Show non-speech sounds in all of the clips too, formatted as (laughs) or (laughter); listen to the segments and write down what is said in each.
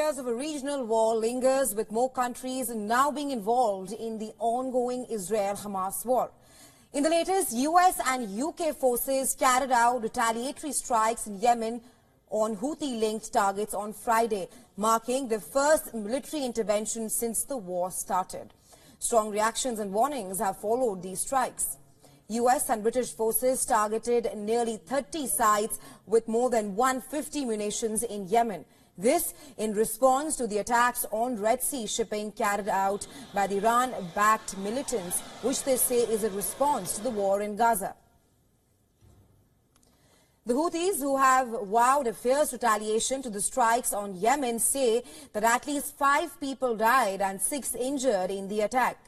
Fears of a regional war lingers with more countries now being involved in the ongoing Israel-Hamas war. In the latest, US and UK forces carried out retaliatory strikes in Yemen on Houthi-linked targets on Friday, marking the first military intervention since the war started. Strong reactions and warnings have followed these strikes. US and British forces targeted nearly 30 sites with more than 150 munitions in Yemen. This in response to the attacks on Red Sea shipping carried out by the Iran-backed militants, which they say is a response to the war in Gaza. The Houthis, who have vowed a fierce retaliation to the strikes on Yemen, say that at least five people died and six injured in the attack.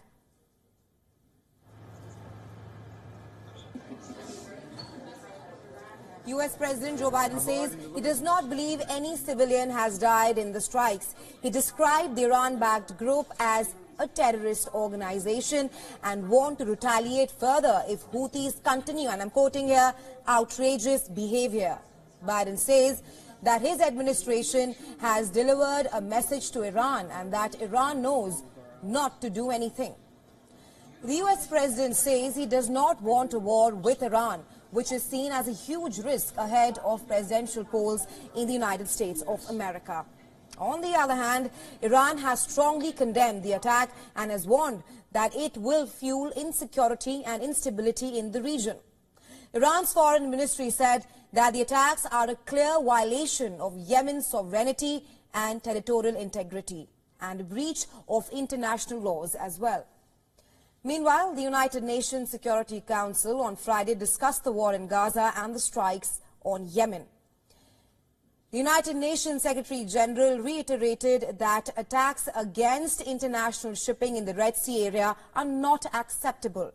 U.S. President Joe Biden says he does not believe any civilian has died in the strikes. He described the Iran-backed group as a terrorist organization and warned to retaliate further if Houthis continue, and I'm quoting here, outrageous behavior. Biden says that his administration has delivered a message to Iran and that Iran knows not to do anything. The U.S. president says he does not want a war with Iran, which is seen as a huge risk ahead of presidential polls in the United States of America. On the other hand, Iran has strongly condemned the attack and has warned that it will fuel insecurity and instability in the region. Iran's foreign ministry said that the attacks are a clear violation of Yemen's sovereignty and territorial integrity and a breach of international laws as well. Meanwhile, the United Nations Security Council on Friday discussed the war in Gaza and the strikes on Yemen. The United Nations Secretary General reiterated that attacks against international shipping in the Red Sea area are not acceptable.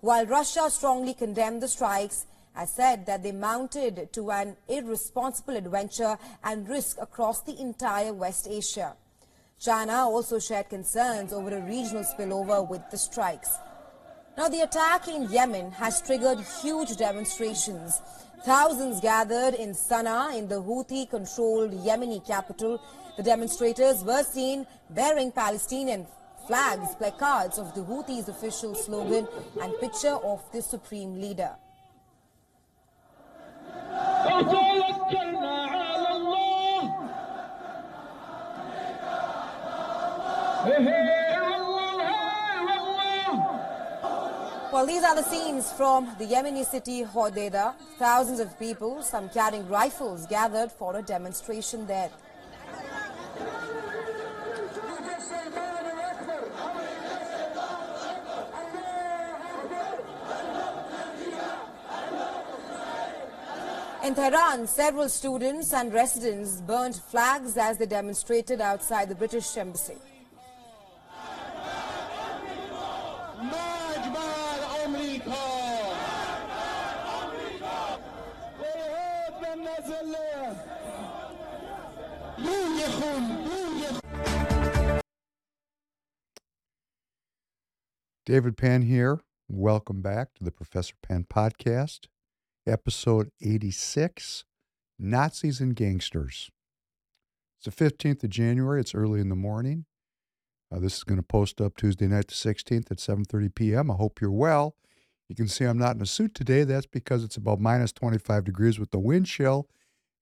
While Russia strongly condemned the strikes, has said that they mounted to an irresponsible adventure and risk across the entire West Asia. China also shared concerns over a regional spillover with the strikes. Now, the attack in Yemen has triggered huge demonstrations. Thousands gathered in Sana'a in the Houthi-controlled Yemeni capital. The demonstrators were seen bearing Palestinian flags, placards of the Houthis' official slogan and picture of the supreme leader. These are the scenes from the Yemeni city Hodeidah. Thousands of people, some carrying rifles, gathered for a demonstration there. In Tehran, several students and residents burned flags as they demonstrated outside the British embassy. David Penn here. Welcome back to the Professor Penn Podcast, episode 86 Nazis and Gangsters. It's the 15th of January. It's early in the morning. Uh, this is going to post up Tuesday night, the 16th at 7.30 p.m. I hope you're well. You can see I'm not in a suit today. That's because it's about minus 25 degrees with the wind chill,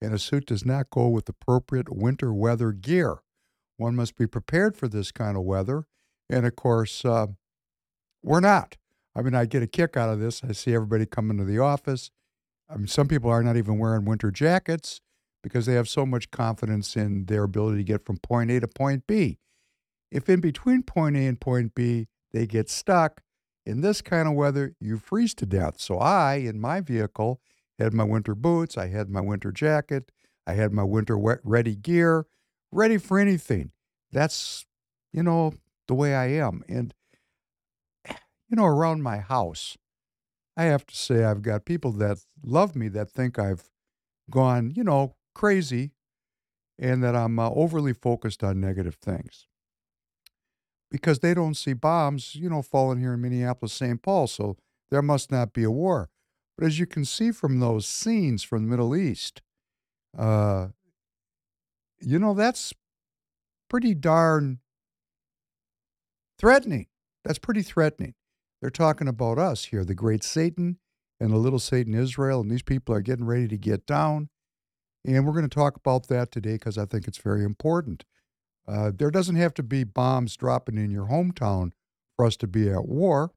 and a suit does not go with appropriate winter weather gear. One must be prepared for this kind of weather. And of course, uh, we're not. I mean, I get a kick out of this. I see everybody coming to the office. I mean, some people are not even wearing winter jackets because they have so much confidence in their ability to get from point A to point B. If in between point A and point B they get stuck, in this kind of weather, you freeze to death. So I, in my vehicle, had my winter boots, I had my winter jacket, I had my winter wet ready gear, ready for anything. That's, you know, the way I am. And you know, around my house, I have to say I've got people that love me that think I've gone, you know, crazy and that I'm uh, overly focused on negative things because they don't see bombs, you know, falling here in Minneapolis, St. Paul. So there must not be a war. But as you can see from those scenes from the Middle East, uh, you know, that's pretty darn threatening. That's pretty threatening. They're talking about us here, the great Satan and the little Satan Israel, and these people are getting ready to get down. And we're going to talk about that today because I think it's very important. Uh, there doesn't have to be bombs dropping in your hometown for us to be at war.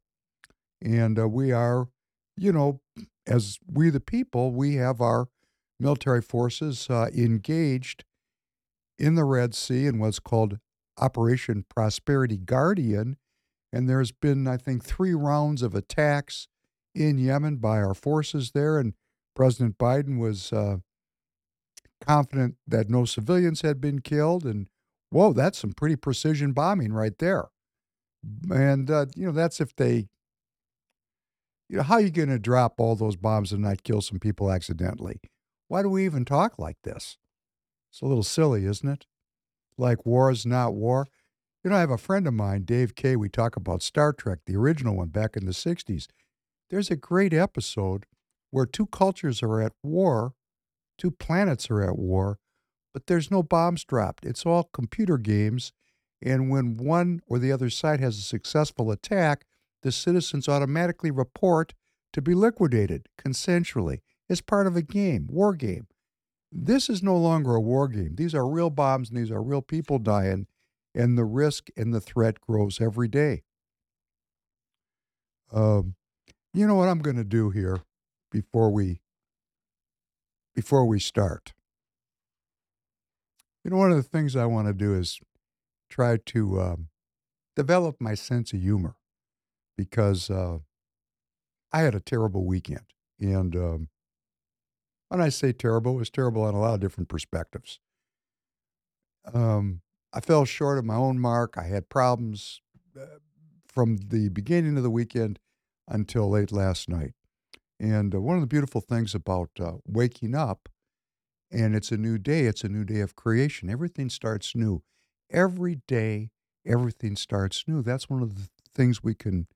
And uh, we are, you know, as we the people, we have our military forces uh, engaged in the Red Sea in what's called Operation Prosperity Guardian. And there's been, I think, three rounds of attacks in Yemen by our forces there. And President Biden was uh, confident that no civilians had been killed. And whoa, that's some pretty precision bombing right there. And, uh, you know, that's if they, you know, how are you going to drop all those bombs and not kill some people accidentally? Why do we even talk like this? It's a little silly, isn't it? Like war is not war. You know, I have a friend of mine, Dave Kay. We talk about Star Trek, the original one back in the 60s. There's a great episode where two cultures are at war, two planets are at war, but there's no bombs dropped. It's all computer games. And when one or the other side has a successful attack, the citizens automatically report to be liquidated consensually as part of a game, war game. This is no longer a war game. These are real bombs and these are real people dying, and the risk and the threat grows every day. Um, you know what I'm going to do here before we before we start. You know, one of the things I want to do is try to um, develop my sense of humor because uh, I had a terrible weekend. And um, when I say terrible, it was terrible on a lot of different perspectives. Um, I fell short of my own mark. I had problems uh, from the beginning of the weekend until late last night. And uh, one of the beautiful things about uh, waking up and it's a new day, it's a new day of creation. Everything starts new. Every day, everything starts new. That's one of the things we can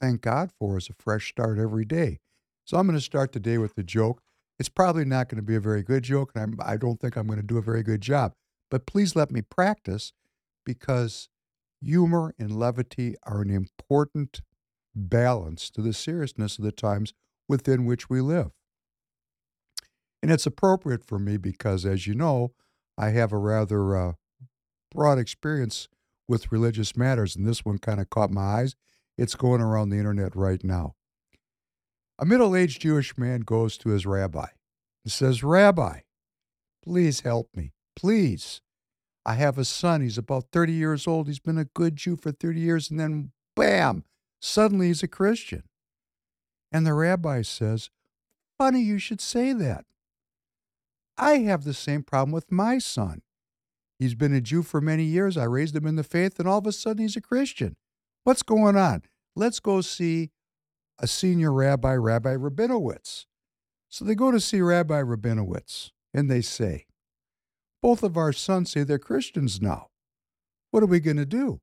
thank God for is a fresh start every day. So I'm going to start the day with a joke. It's probably not going to be a very good joke, and I'm, I do not think I'm going to do a very good job. But please let me practice because humor and levity are an important balance to the seriousness of the times within which we live. And it's appropriate for me because, as you know, I have a rather uh, broad experience with religious matters, and this one kind of caught my eyes. It's going around the internet right now. A middle aged Jewish man goes to his rabbi and says, Rabbi, please help me. Please. I have a son. He's about 30 years old. He's been a good Jew for 30 years, and then bam, suddenly he's a Christian. And the rabbi says, Funny you should say that. I have the same problem with my son. He's been a Jew for many years. I raised him in the faith, and all of a sudden he's a Christian. What's going on? Let's go see a senior rabbi, Rabbi Rabinowitz. So they go to see Rabbi Rabinowitz, and they say, Both of our sons say they're Christians now. What are we going to do?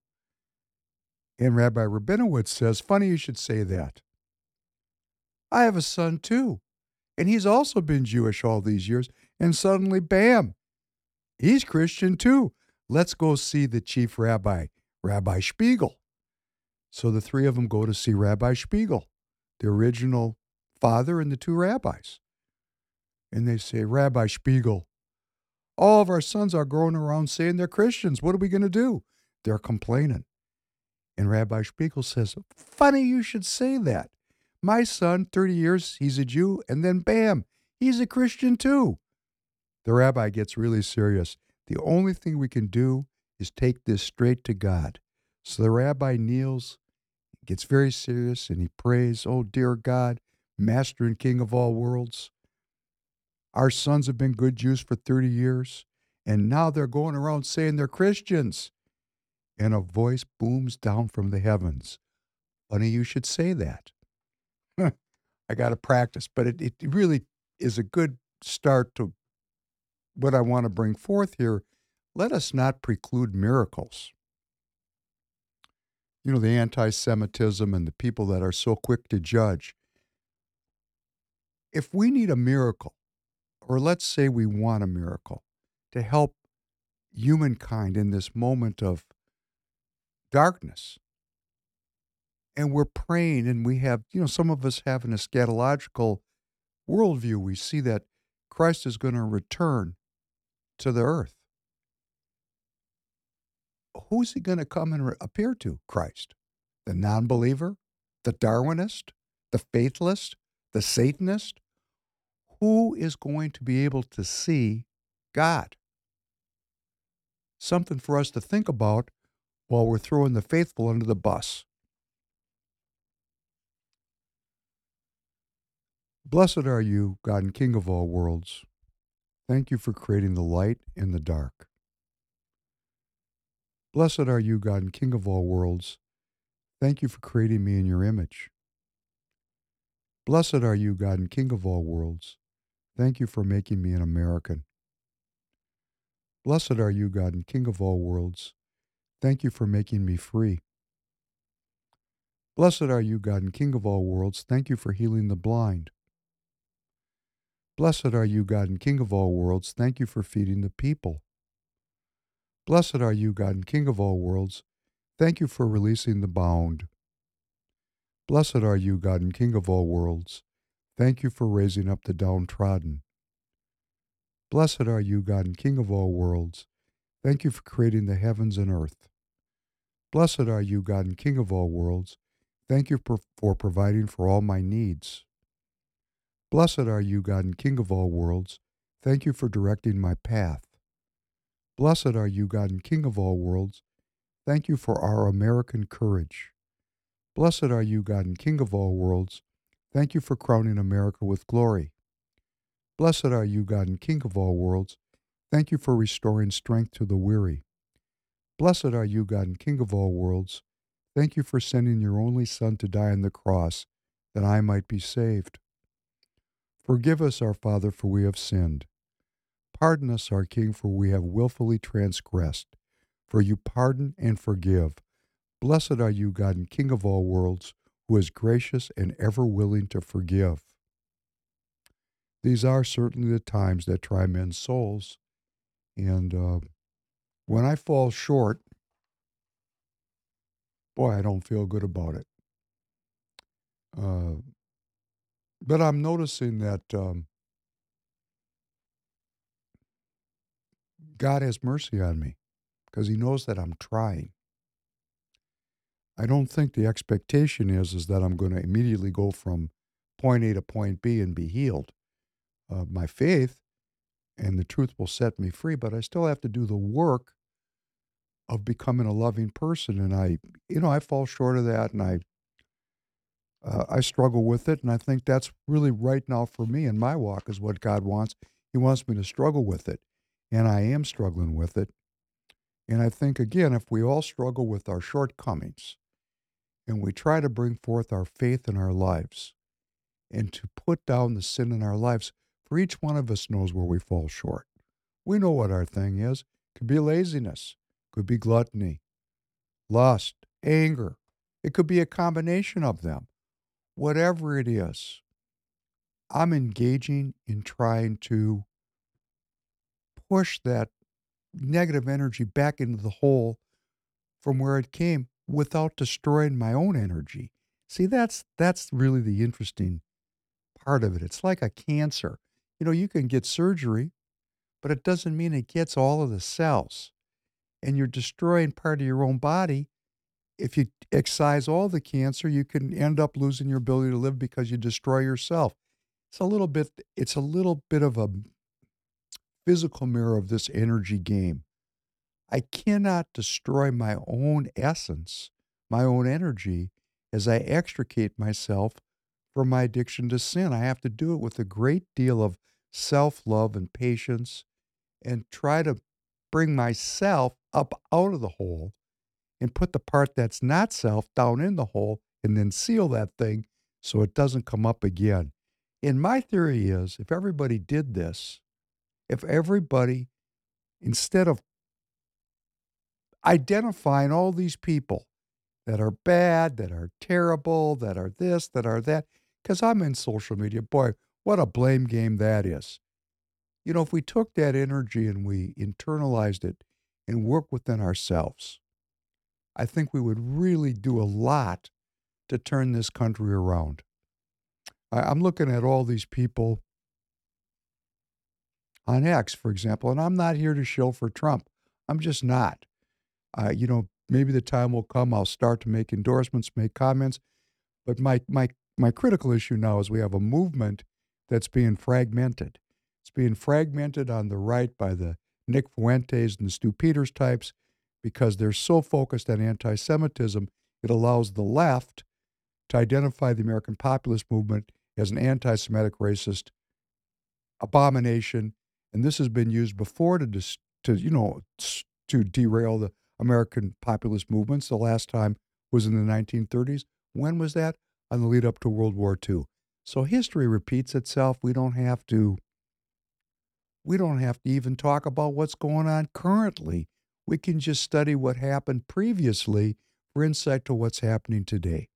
And Rabbi Rabinowitz says, Funny you should say that. I have a son too, and he's also been Jewish all these years, and suddenly, bam, he's Christian too. Let's go see the chief rabbi, Rabbi Spiegel. So the three of them go to see Rabbi Spiegel, the original father and the two rabbis. And they say, Rabbi Spiegel, all of our sons are going around saying they're Christians. What are we going to do? They're complaining. And Rabbi Spiegel says, Funny you should say that. My son, 30 years, he's a Jew, and then bam, he's a Christian too. The rabbi gets really serious. The only thing we can do is take this straight to God. So the rabbi kneels, gets very serious, and he prays, Oh, dear God, Master and King of all worlds, our sons have been good Jews for 30 years, and now they're going around saying they're Christians. And a voice booms down from the heavens. Funny you should say that. I got to practice, but it, it really is a good start to what I want to bring forth here, let us not preclude miracles. You know, the anti Semitism and the people that are so quick to judge. If we need a miracle, or let's say we want a miracle to help humankind in this moment of darkness. And we're praying, and we have, you know, some of us have an eschatological worldview. We see that Christ is going to return to the earth. Who's he going to come and appear to? Christ. The non believer? The Darwinist? The faithless? The Satanist? Who is going to be able to see God? Something for us to think about while we're throwing the faithful under the bus. Blessed are you, God and King of all worlds. Thank you for creating the light and the dark. Blessed are you, God and King of all worlds. Thank you for creating me in your image. Blessed are you, God and King of all worlds. Thank you for making me an American. Blessed are you, God and King of all worlds. Thank you for making me free. Blessed are you, God and King of all worlds. Thank you for healing the blind. Blessed are you, God and King of all worlds. Thank you for feeding the people. Blessed are you, God and King of all worlds. Thank you for releasing the bound. Blessed are you, God and King of all worlds. Thank you for raising up the downtrodden. Blessed are you, God and King of all worlds. Thank you for creating the heavens and earth. Blessed are you, God and King of all worlds. Thank you for, providing for all my needs. Blessed are you, God and King of all worlds. Thank you for directing my path. Blessed are you, God and King of all worlds. Thank you for our American courage. Blessed are you, God and King of all worlds. Thank you for crowning America with glory. Blessed are you, God and King of all worlds. Thank you for restoring strength to the weary. Blessed are you, God and King of all worlds. Thank you for sending your only Son to die on the cross that I might be saved. Forgive us, our Father, for we have sinned. Pardon us, our King, for we have wilfully transgressed. For you pardon and forgive. Blessed are you, God and King of all worlds who is gracious and ever willing to forgive. These are certainly the times that try men's souls. And uh, when I fall short, boy, I don't feel good about it. Uh, but I'm noticing that um, God has mercy on me because He knows that I'm trying. I don't think the expectation is is that I'm going to immediately go from point A to point B and be healed. Uh, my faith and the truth will set me free, but I still have to do the work of becoming a loving person. And I, you know, I fall short of that, and I, uh, I struggle with it. And I think that's really right now for me in my walk is what God wants. He wants me to struggle with it, and I am struggling with it. And I think again, if we all struggle with our shortcomings, and we try to bring forth our faith in our lives and to put down the sin in our lives, for each one of us knows where we fall short. We know what our thing is. Could be laziness, could be gluttony, lust, anger. It could be a combination of them. Whatever it is, I'm engaging in trying to push that negative energy back into the hole from where it came without destroying my own energy. See, that's that's really the interesting part of it. It's like a cancer. You know, you can get surgery, but it doesn't mean it gets all of the cells. And you're destroying part of your own body. If you excise all the cancer, you can end up losing your ability to live because you destroy yourself. It's a little bit it's a little bit of a physical mirror of this energy game. I cannot destroy my own essence, my own energy, as I extricate myself from my addiction to sin. I have to do it with a great deal of self love and patience and try to bring myself up out of the hole and put the part that's not self down in the hole and then seal that thing so it doesn't come up again. And my theory is if everybody did this, if everybody, instead of identifying all these people that are bad, that are terrible, that are this, that are that. Because I'm in social media. Boy, what a blame game that is. You know, if we took that energy and we internalized it and work within ourselves, I think we would really do a lot to turn this country around. I'm looking at all these people on X, for example, and I'm not here to show for Trump. I'm just not. Uh, you know, maybe the time will come. I'll start to make endorsements, make comments. But my my my critical issue now is we have a movement that's being fragmented. It's being fragmented on the right by the Nick Fuentes and the Stew Peters types because they're so focused on anti-Semitism. It allows the left to identify the American populist movement as an anti-Semitic racist abomination, and this has been used before to dis- to you know to derail the American populist movements. The last time was in the 1930s. When was that? On the lead up to World War II. So history repeats itself. We don't have to we don't have to even talk about what's going on currently. We can just study what happened previously for insight to what's happening today.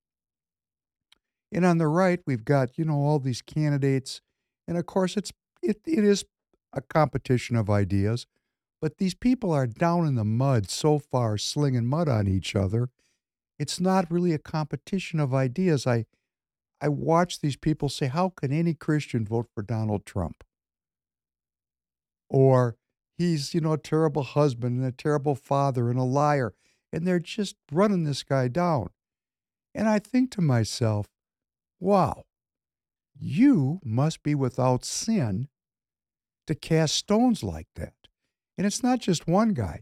And on the right, we've got, you know, all these candidates. And of course, it's it, it is a competition of ideas, but these people are down in the mud so far, slinging mud on each other. It's not really a competition of ideas. I I watch these people say, How can any Christian vote for Donald Trump? Or he's, you know, a terrible husband and a terrible father and a liar. And they're just running this guy down. And I think to myself, Wow, you must be without sin to cast stones like that. And it's not just one guy,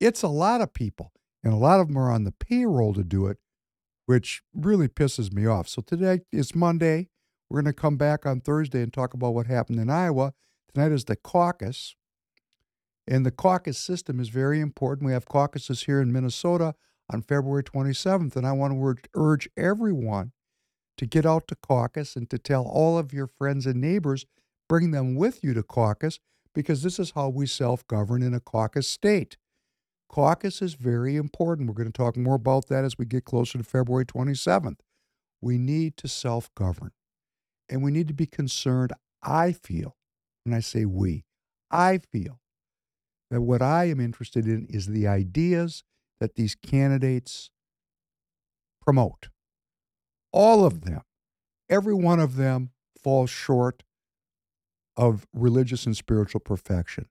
it's a lot of people. And a lot of them are on the payroll to do it, which really pisses me off. So today is Monday. We're going to come back on Thursday and talk about what happened in Iowa. Tonight is the caucus. And the caucus system is very important. We have caucuses here in Minnesota on February 27th. And I want to urge everyone to get out to caucus and to tell all of your friends and neighbors, bring them with you to caucus because this is how we self govern in a caucus state. Caucus is very important. We're going to talk more about that as we get closer to February 27th. We need to self govern and we need to be concerned. I feel, when I say we, I feel that what I am interested in is the ideas that these candidates promote all of them, every one of them falls short of religious and spiritual perfection.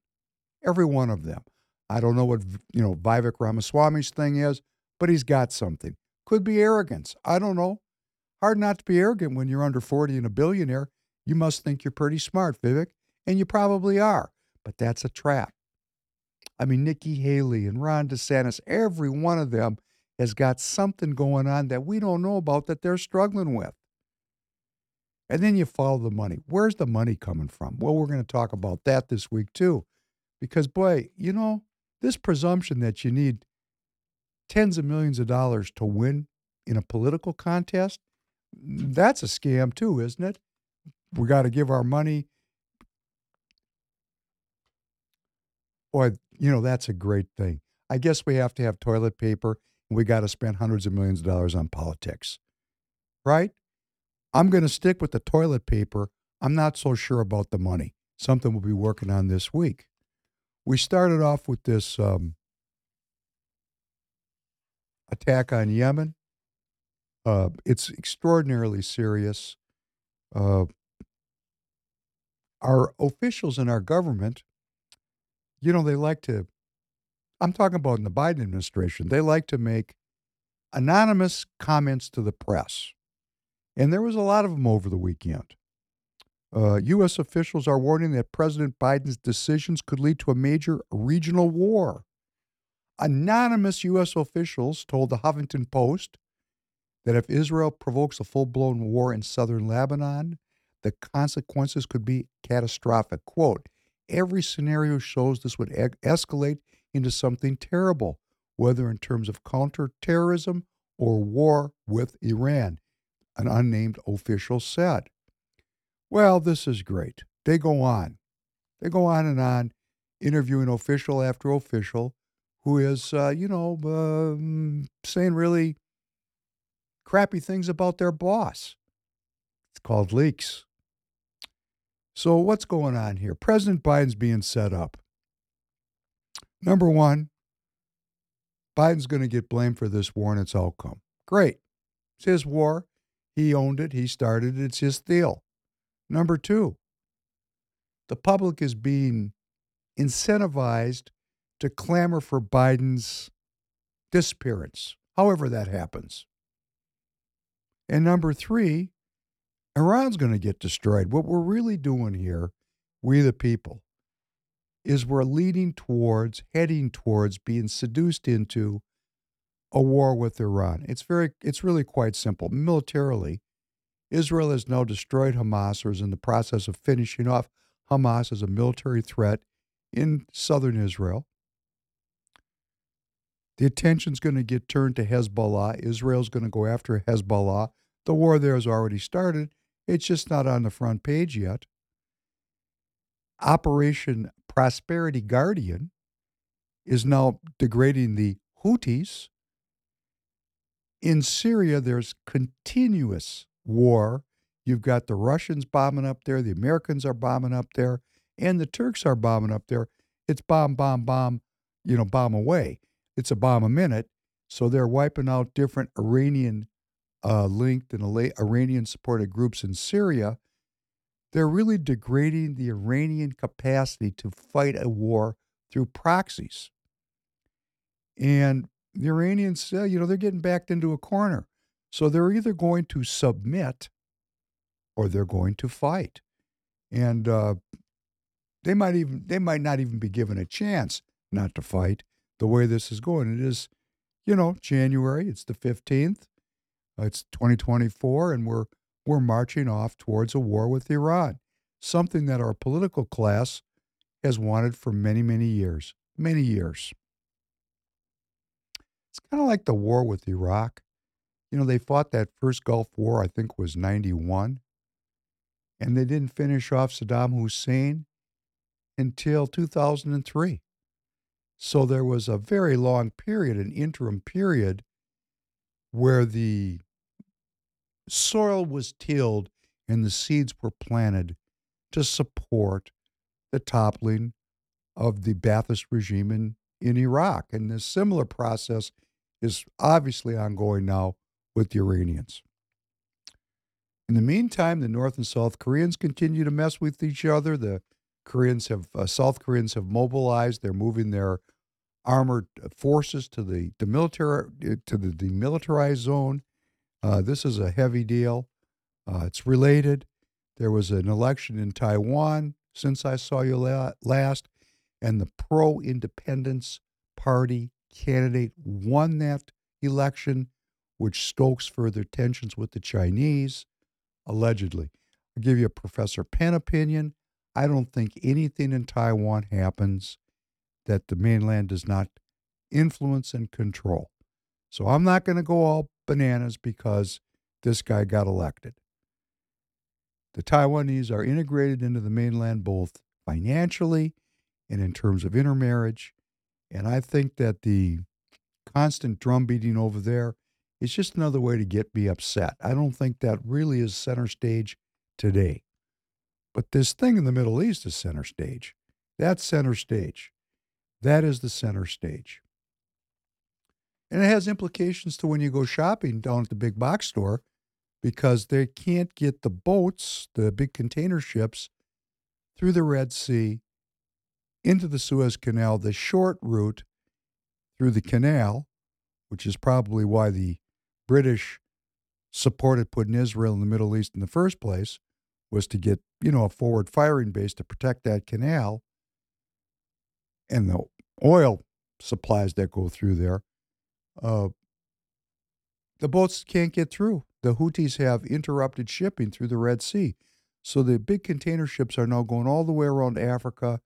Every one of them. I don't know what you know Vivek Ramaswamy's thing is, but he's got something. Could be arrogance. I don't know. Hard not to be arrogant when you're under 40 and a billionaire. You must think you're pretty smart, Vivek, and you probably are. But that's a trap. I mean, Nikki Haley and Ron DeSantis, every one of them has got something going on that we don't know about that they're struggling with. And then you follow the money. Where's the money coming from? Well, we're going to talk about that this week too. Because, boy, you know, this presumption that you need tens of millions of dollars to win in a political contest, that's a scam too, isn't it? We got to give our money. Boy, you know, that's a great thing. I guess we have to have toilet paper and we got to spend hundreds of millions of dollars on politics. Right? I'm going to stick with the toilet paper. I'm not so sure about the money. Something we'll be working on this week. We started off with this um, attack on Yemen. Uh, it's extraordinarily serious. Uh, our officials in our government, you know, they like to I'm talking about in the Biden administration, they like to make anonymous comments to the press. And there was a lot of them over the weekend. Uh, U.S. officials are warning that President Biden's decisions could lead to a major regional war. Anonymous U.S. officials told the Huffington Post that if Israel provokes a full blown war in southern Lebanon, the consequences could be catastrophic. Quote, every scenario shows this would e- escalate into something terrible, whether in terms of counterterrorism or war with Iran, an unnamed official said. Well, this is great. They go on. They go on and on, interviewing official after official who is, uh, you know, uh, saying really crappy things about their boss. It's called leaks. So, what's going on here? President Biden's being set up. Number one, Biden's going to get blamed for this war and its outcome. Great. It's his war. He owned it. He started it. It's his deal. Number two, the public is being incentivized to clamor for Biden's disappearance, however that happens. And number three, Iran's going to get destroyed. What we're really doing here, we the people, is we're leading towards, heading towards being seduced into a war with Iran. It's very, it's really quite simple. Militarily, Israel has now destroyed Hamas or is in the process of finishing off Hamas as a military threat in southern Israel. The attention's going to get turned to Hezbollah. Israel's going to go after Hezbollah. The war there has already started. It's just not on the front page yet. Operation Prosperity Guardian is now degrading the Houthis. In Syria, there's continuous war. You've got the Russians bombing up there, the Americans are bombing up there, and the Turks are bombing up there. It's bomb, bomb, bomb, you know, bomb away. It's a bomb a minute. So they're wiping out different Iranian uh, linked and Iranian supported groups in Syria. They're really degrading the Iranian capacity to fight a war through proxies. And the Iranians, uh, you know, they're getting backed into a corner. So they're either going to submit or they're going to fight. And uh, they might even they might not even be given a chance not to fight the way this is going. It is, you know, January. It's the fifteenth. It's 2024, and we're we're marching off towards a war with Iran, something that our political class has wanted for many, many years. Many years. It's kind of like the war with Iraq. You know, they fought that first Gulf War, I think was 91, and they didn't finish off Saddam Hussein until 2003. So there was a very long period, an interim period, where the soil was tilled and the seeds were planted to support the toppling of the Ba'athist regime in, in Iraq. And a similar process is obviously ongoing now with the Iranians. In the meantime, the North and South Koreans continue to mess with each other. The Koreans have, uh, South Koreans have mobilized. They're moving their armored forces to the demilitarized to the demilitarized zone. Uh, this is a heavy deal. Uh, it's related. There was an election in Taiwan since I saw you la- last, and the pro independence party candidate won that election, which stokes further tensions with the Chinese, allegedly. I'll give you a Professor Penn opinion. I don't think anything in Taiwan happens that the mainland does not influence and control. So I'm not going to go all bananas because this guy got elected. The Taiwanese are integrated into the mainland both financially and in terms of intermarriage. And I think that the constant drum beating over there is just another way to get me upset. I don't think that really is center stage today. But this thing in the Middle East is center stage. That's center stage. That is the center stage. And it has implications to when you go shopping down at the big box store because they can't get the boats, the big container ships, through the Red Sea into the Suez Canal, the short route through the canal, which is probably why the British supported putting Israel in the Middle East in the first place, was to get, you know, a forward firing base to protect that canal and the oil supplies that go through there uh, the boats can't get through. The Houthis have interrupted shipping through the Red Sea. So the big container ships are now going all the way around Africa.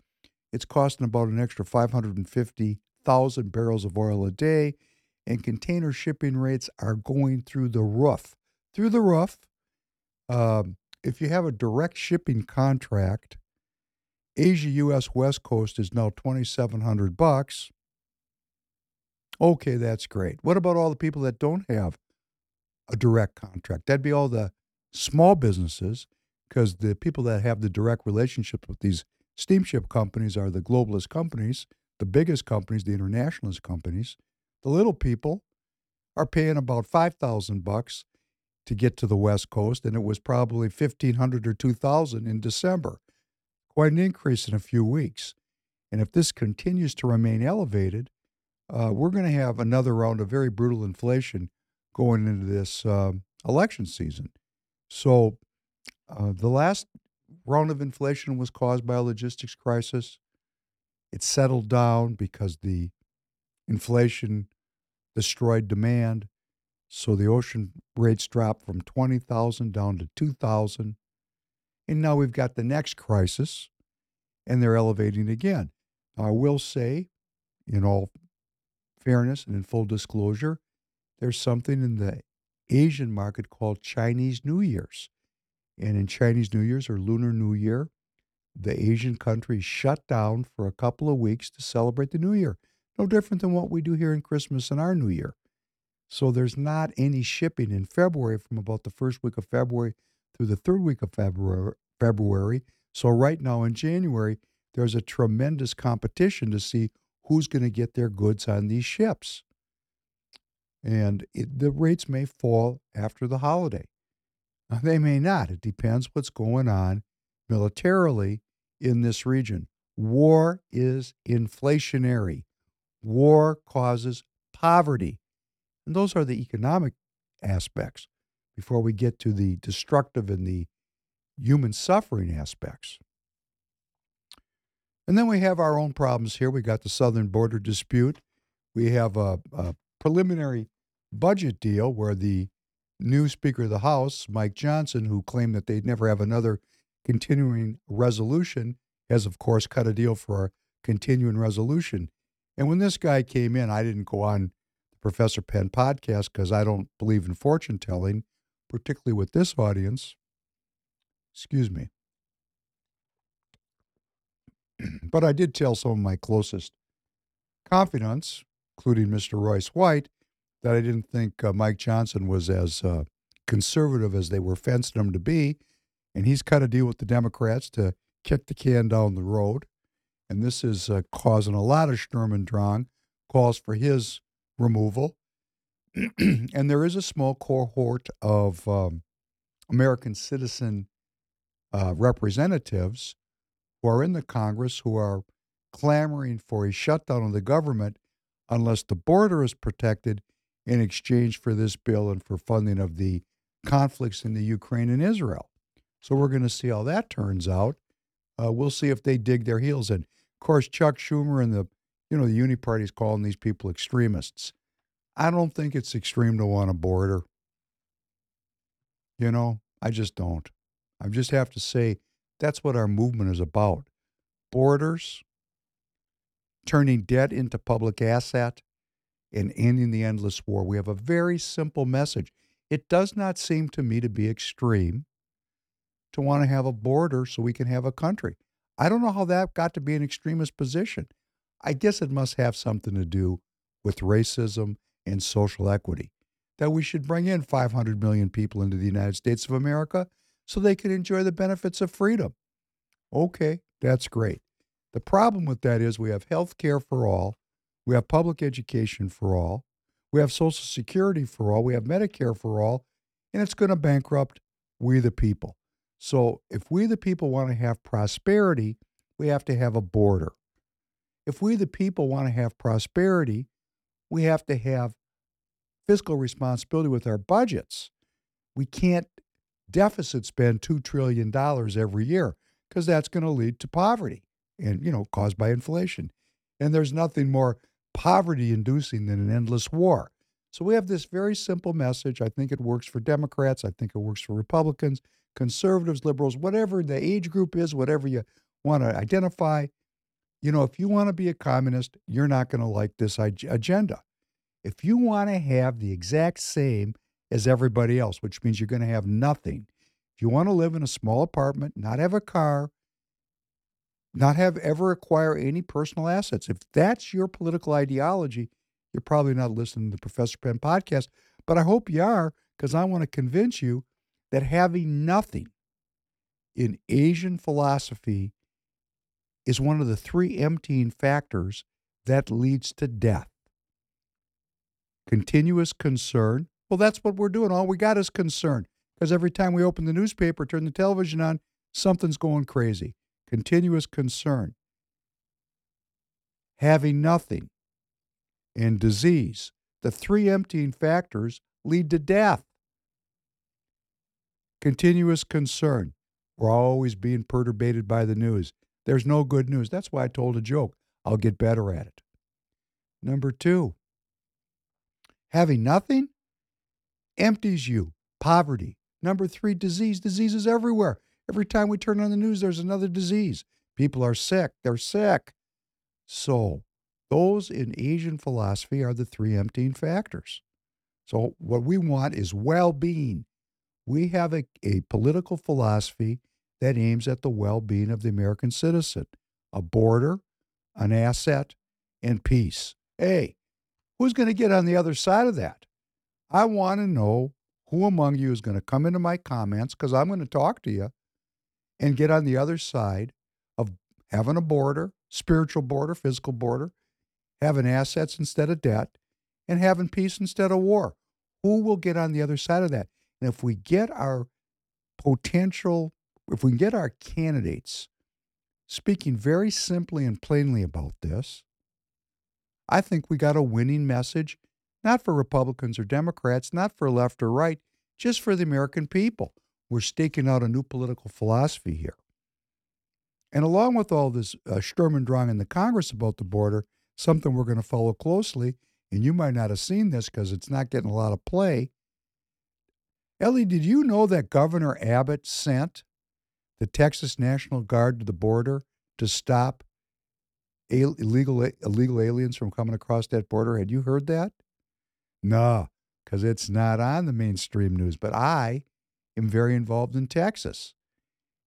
It's costing about an extra 550,000 barrels of oil a day. And container shipping rates are going through the roof. Through the roof. Um, if you have a direct shipping contract, Asia US West Coast is now 2700 bucks. Okay, that's great. What about all the people that don't have a direct contract? That'd be all the small businesses, because the people that have the direct relationship with these steamship companies are the globalist companies, the biggest companies, the internationalist companies, The little people are paying about 5000 bucks to get to the West Coast, and it was probably 1500 or 2000 in December. Quite an increase in a few weeks. And if this continues to remain elevated, uh, we're going to have another round of very brutal inflation going into this um, election season. So uh, the last round of inflation was caused by a logistics crisis. It settled down because the inflation destroyed demand. So the ocean rates dropped from 20,000 down to 2,000. And now we've got the next crisis, and they're elevating again. I will say, in all fairness and in full disclosure, there's something in the Asian market called Chinese New Year's. And in Chinese New Year's or Lunar New Year, the Asian countries shut down for a couple of weeks to celebrate the New Year. No different than what we do here in Christmas and our New Year. So there's not any shipping in February from about the first week of February through the third week of February. February. So right now in January, there's a tremendous competition to see who's going to get their goods on these ships. And it, the rates may fall after the holiday. They may not. It depends what's going on militarily in this region. War is inflationary. War causes poverty. And those are the economic aspects before we get to the destructive and the human suffering aspects. And then we have our own problems here. We got the southern border dispute. We have a, a preliminary budget deal where the new Speaker of the House, Mike Johnson, who claimed that they'd never have another continuing resolution, has, of course, cut a deal for a continuing resolution. And when this guy came in, I didn't go on the Professor Penn podcast because I don't believe in fortune telling, particularly with this audience. Excuse me. but I did tell some of my closest confidants, including Mr. Royce White, that I didn't think uh, Mike Johnson was as uh, conservative as they were fencing him to be. And he's cut a deal with the Democrats to kick the can down the road. And this is uh, causing a lot of Sturm und Drang, calls for his removal. (clears throat) and there is a small cohort of um, American citizen uh, representatives who are in the Congress who are clamoring for a shutdown of the government unless the border is protected in exchange for this bill and for funding of the conflicts in the Ukraine and Israel. So we're going to see how that turns out. Uh, we'll see if they dig their heels in. Of course, Chuck Schumer and the you know the Uni Party is calling these people extremists. I don't think it's extreme to want a border. You know, I just don't. I just have to say that's what our movement is about. Borders, turning debt into public asset, and ending the endless war. We have a very simple message. It does not seem to me to be extreme to want to have a border so we can have a country. I don't know how that got to be an extremist position. I guess it must have something to do with racism and social equity. That we should bring in 500 million people into the United States of America so they can enjoy the benefits of freedom. Okay, that's great. The problem with that is we have health care for all, we have public education for all. We have Social Security for all. We have Medicare for all. And it's going to bankrupt we, the people. So if we, the people, want to have prosperity, we have to have a border. If we, the people, want to have prosperity, we have to have fiscal responsibility with our budgets. We can't deficit spend $2 trillion every year because that's going to lead to poverty and, you know, caused by inflation. And there's nothing more poverty inducing than an endless war. So we have this very simple message. I think it works for Democrats. I think it works for Republicans, conservatives, liberals, whatever the age group is, whatever you want to identify. You know, if you want to be a communist, you're not going to like this agenda. If you want to have the exact same as everybody else, which means you're going to have nothing, if you want to live in a small apartment, not have a car, not have ever acquire any personal assets. If that's your political ideology, you're probably not listening to the Professor Penn podcast. But I hope you are, because I want to convince you that having nothing in Asian philosophy is one of the three emptying factors that leads to death. continuous concern. Well, that's what we're doing. All we got is concern because every time we open the newspaper, turn the television on, something's going crazy. Continuous concern. Having nothing and disease. The three emptying factors lead to death. Continuous concern. We're always being perturbated by the news. There's no good news. That's why I told a joke. I'll get better at it. Number two, having nothing empties you. Poverty. Number three, disease. Disease is everywhere. Every time we turn on the news, there's another disease. People are sick. They're sick. So, those in Asian philosophy are the three emptying factors. So, what we want is well being. We have a, a political philosophy that aims at the well being of the American citizen a border, an asset, and peace. Hey, who's going to get on the other side of that? I want to know who among you is going to come into my comments because I'm going to talk to you and get on the other side of having a border, spiritual border, physical border, having assets instead of debt, and having peace instead of war. Who will get on the other side of that? And if we get our potential, if we can get our candidates speaking very simply and plainly about this, I think we got a winning message, not for Republicans or Democrats, not for left or right, just for the American people. We're staking out a new political philosophy here. And along with all this uh, Sturm und Drang in the Congress about the border, something we're going to follow closely, and you might not have seen this because it's not getting a lot of play. Ellie, did you know that Governor Abbott sent the Texas National Guard to the border to stop illegal illegal aliens from coming across that border? Had you heard that? No, because it's not on the mainstream news. But I am very involved in Texas.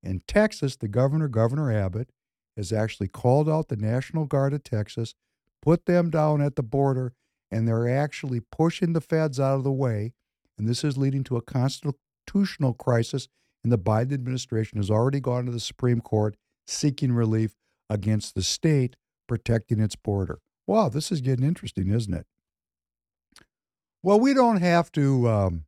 In Texas, the governor, Governor Abbott, has actually called out the National Guard of Texas, put them down at the border, and they're actually pushing the feds out of the way. And this is leading to a constitutional crisis. And the Biden administration has already gone to the Supreme Court seeking relief against the state protecting its border. Wow, this is getting interesting, isn't it? Well, we don't have to. Um,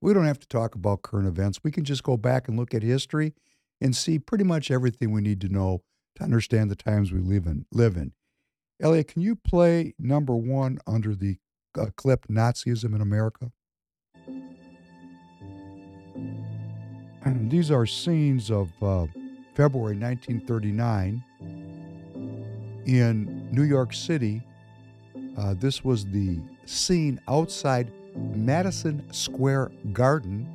we don't have to talk about current events. We can just go back and look at history and see pretty much everything we need to know to understand the times we live in. Live in. Elliot, can you play number one under the uh, clip Nazism in America? (clears throat) these are scenes of uh, February 1939 in New York City. Uh, this was the scene outside Madison Square Garden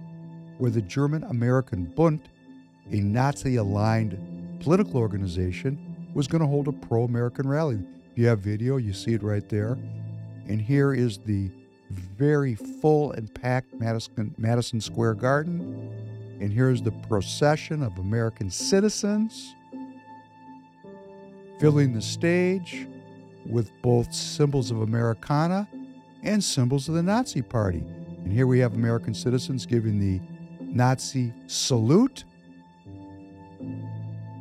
where the German American Bund, a Nazi aligned political organization, was going to hold a pro American rally. If you have video, you see it right there. And here is the very full and packed Madison, Madison Square Garden. And here's the procession of American citizens filling the stage with both symbols of Americana and symbols of the Nazi Party. And here we have American citizens giving the Nazi salute.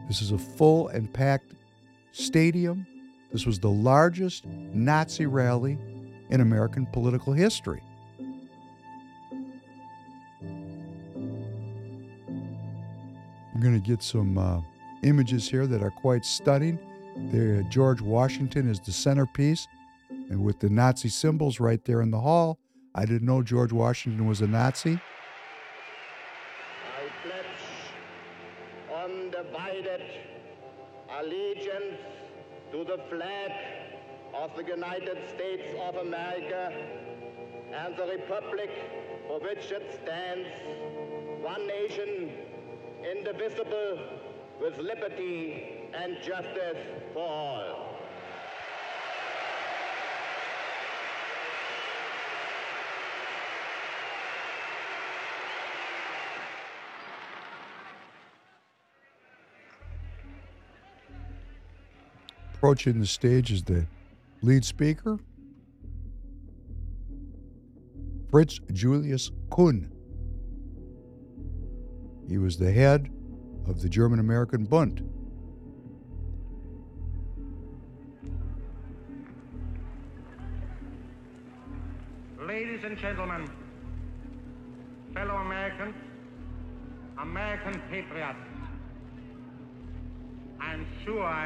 This is a full and packed stadium. This was the largest Nazi rally in American political history. I'm going to get some uh, images here that are quite stunning. There, George Washington is the centerpiece, and with the Nazi symbols right there in the hall. I didn't know George Washington was a Nazi. I pledge undivided allegiance to the flag of the United States of America and the republic for which it stands, one nation, indivisible, with liberty and justice for all. Approaching the stage is the lead speaker, Fritz Julius Kuhn. He was the head of the German American Bund.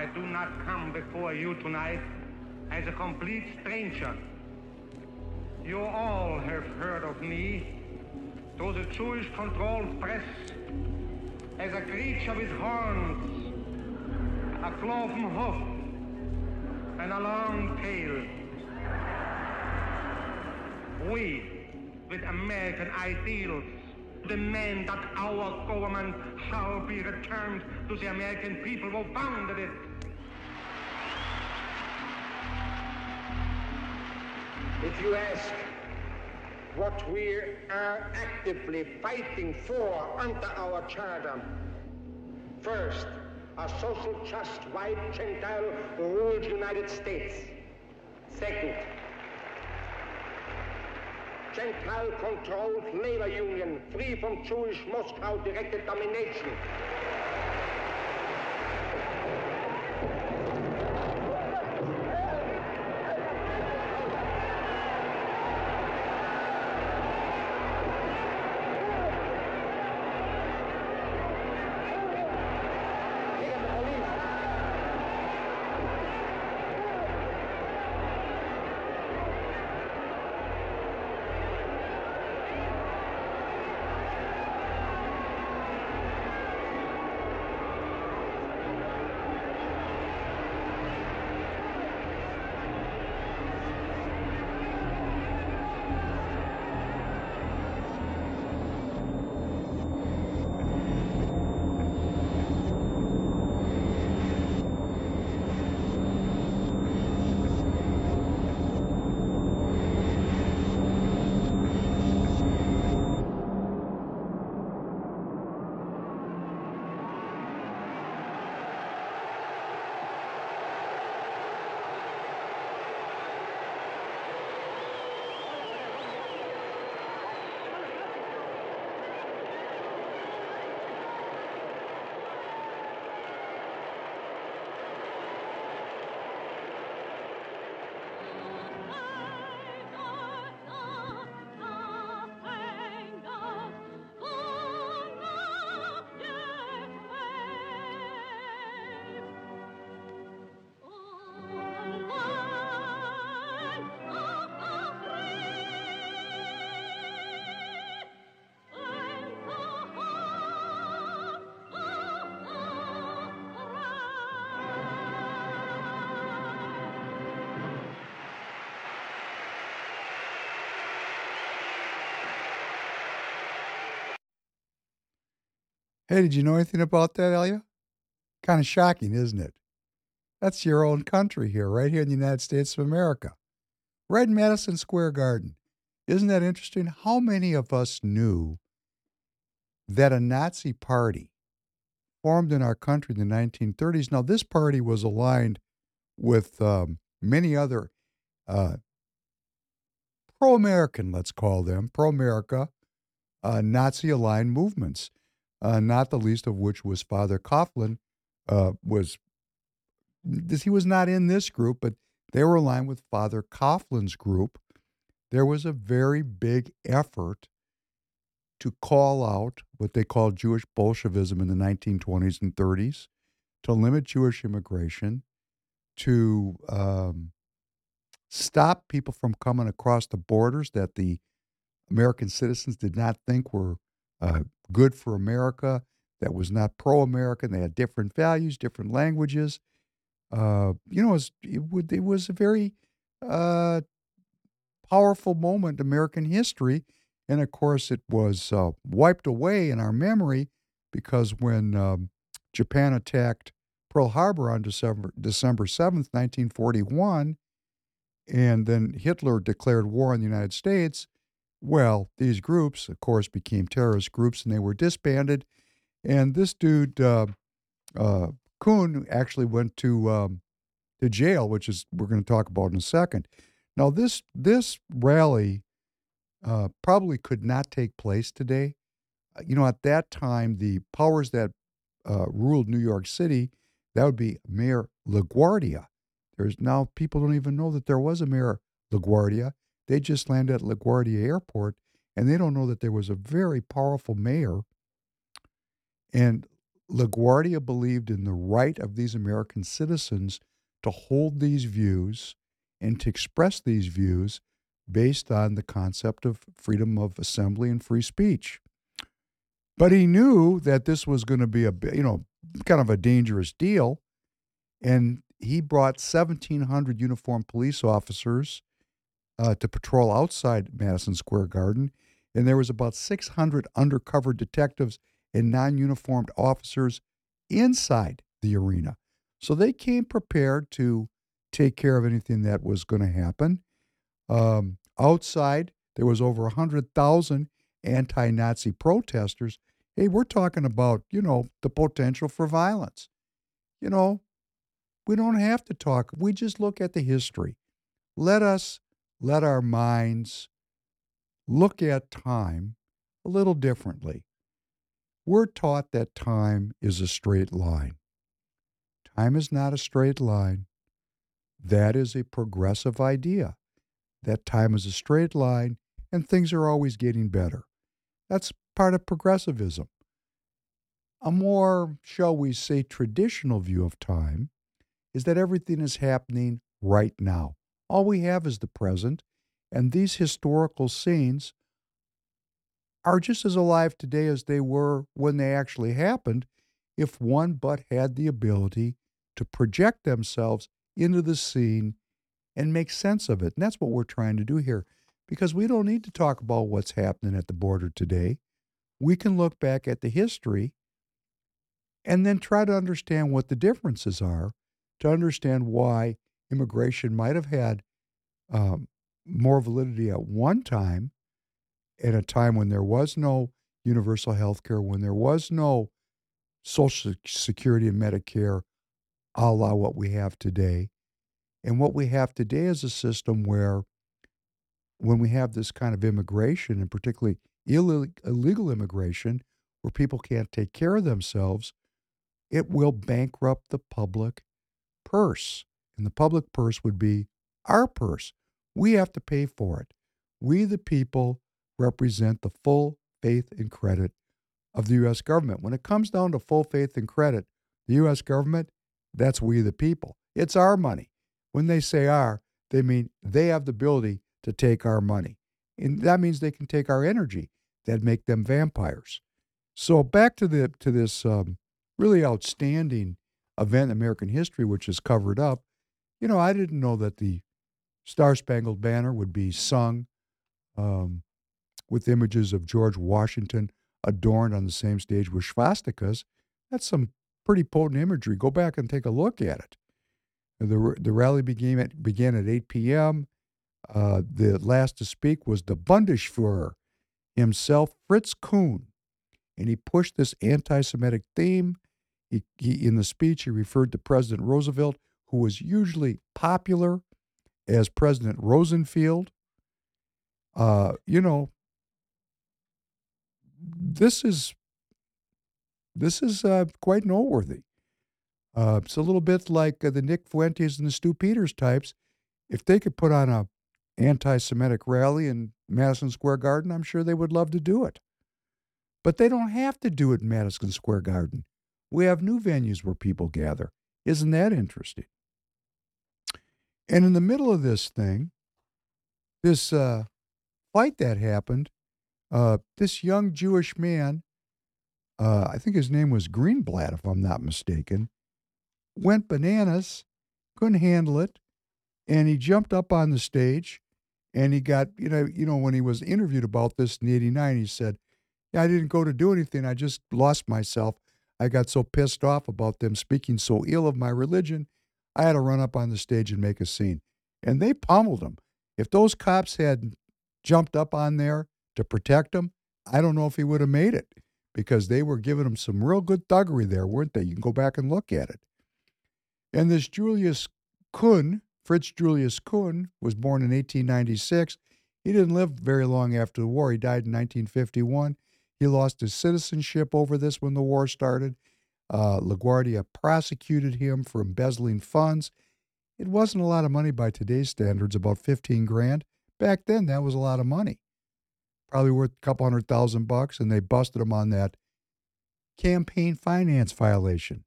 I do not come before you tonight as a complete stranger. You all have heard of me through the Jewish controlled press as a creature with horns, a cloven hoof, and a long tail. We, with American ideals, demand that our government shall be returned to the American people who founded it. If you ask what we are actively fighting for under our charter, first, a social just white Gentile ruled United States. Second, Gentile controlled labor union free from Jewish Moscow directed domination. Hey, did you know anything about that, Elia? Kind of shocking, isn't it? That's your own country here, right here in the United States of America. Right in Madison Square Garden. Isn't that interesting? How many of us knew that a Nazi party formed in our country in the 1930s? Now, this party was aligned with um, many other uh, pro American, let's call them, pro America, uh, Nazi aligned movements uh, not the least of which was Father Coughlin. Uh, was he was not in this group, but they were aligned with Father Coughlin's group. There was a very big effort to call out what they called Jewish Bolshevism in the 1920s and 30s, to limit Jewish immigration, to um, stop people from coming across the borders that the American citizens did not think were uh, good for America, that was not pro American. They had different values, different languages. Uh, you know, it was, it, would, it was a very uh, powerful moment in American history. And of course, it was uh, wiped away in our memory because when um, Japan attacked Pearl Harbor on December, December 7th, 1941, and then Hitler declared war on the United States, well, these groups, of course, became terrorist groups and they were disbanded. And this dude, uh, uh, Kuhn, actually went to um, to jail, which is we're going to talk about in a second. Now, this this rally uh, probably could not take place today. Uh, you know, at that time, the powers that uh, ruled New York City, that would be Mayor LaGuardia. There's now people don't even know that there was a Mayor LaGuardia They just landed at LaGuardia Airport and they don't know that there was a very powerful mayor. And LaGuardia believed in the right of these American citizens to hold these views and to express these views based on the concept of freedom of assembly and free speech. But he knew that this was going to be a you know kind of a dangerous deal, and he brought 1,700 uniformed police officers uh, to patrol outside Madison Square Garden, and there was about 600 undercover detectives and non-uniformed officers inside the arena. So they came prepared to take care of anything that was going to happen. Um, outside, there was over 100,000 anti-Nazi protesters. Hey, we're talking about, you know, the potential for violence. You know, we don't have to talk. We just look at the history. Let us let our minds look at time a little differently. We're taught that time is a straight line. Time is not a straight line. That is a progressive idea. That time is a straight line and things are always getting better. That's part of progressivism. A more, shall we say, traditional view of time is that everything is happening right now. All we have is the present, and these historical scenes are just as alive today as they were when they actually happened if one but had the ability to project themselves into the scene and make sense of it. And that's what we're trying to do here because we don't need to talk about what's happening at the border today. We can look back at the history and then try to understand what the differences are to understand why immigration might have had um, more validity at one time, at a time when there was no universal health care, when there was no Social Security and Medicare a la what we have today. And what we have today is a system where, when we have this kind of immigration, and particularly illegal immigration, where people can't take care of themselves, it will bankrupt the public purse. And the public purse would be our purse. We have to pay for it. We, the people, represent the full faith and credit of the U.S. government. When it comes down to full faith and credit, the U.S. government, that's we, the people. It's our money. When they say our, they mean they have the ability to take our money. And that means they can take our energy that make them vampires. So back to the to this um, really outstanding event in American history, which is covered up. You know, I didn't know that the Star Spangled Banner would be sung um, with images of George Washington adorned on the same stage with swastikas. That's some pretty potent imagery. Go back and take a look at it. The, the rally began at, began at 8 p.m. Uh, the last to speak was the Bundesfuhrer himself, Fritz Kuhn, and he pushed this anti Semitic theme. He, he, in the speech, he referred to President Roosevelt, who was usually popular as President Rosenfield. Uh, you know, this is this is uh, quite noteworthy. Uh, it's a little bit like uh, the Nick Fuentes and the Stew Peters types. If they could put on a anti-Semitic rally in Madison Square Garden, I'm sure they would love to do it. But they don't have to do it in Madison Square Garden. We have new venues where people gather. Isn't that interesting? And in the middle of this thing, this uh, fight that happened, uh, this young Jewish man, uh, I think his name was Greenblatt, if I'm not mistaken, went bananas, couldn't handle it, and he jumped up on the stage and he got, you know, you know, when he was interviewed about this in 89, he said, Yeah, I didn't go to do anything. I just lost myself. I got so pissed off about them speaking so ill of my religion, I had to run up on the stage and make a scene. And they pummeled him. If those cops had jumped up on there to protect him, I don't know if he would have made it because they were giving him some real good thuggery there, weren't they? You can go back and look at it. And this Julius Kuhn, Fritz Julius Kuhn, was born in 1896. He didn't live very long after the war. He died in 1951. He lost his citizenship over this when the war started. Uh, LaGuardia prosecuted him for embezzling funds. It wasn't a lot of money by today's standards, about 15 grand. Back then, that was a lot of money. Probably worth a couple hundred thousand bucks, and they busted him on that campaign finance violation.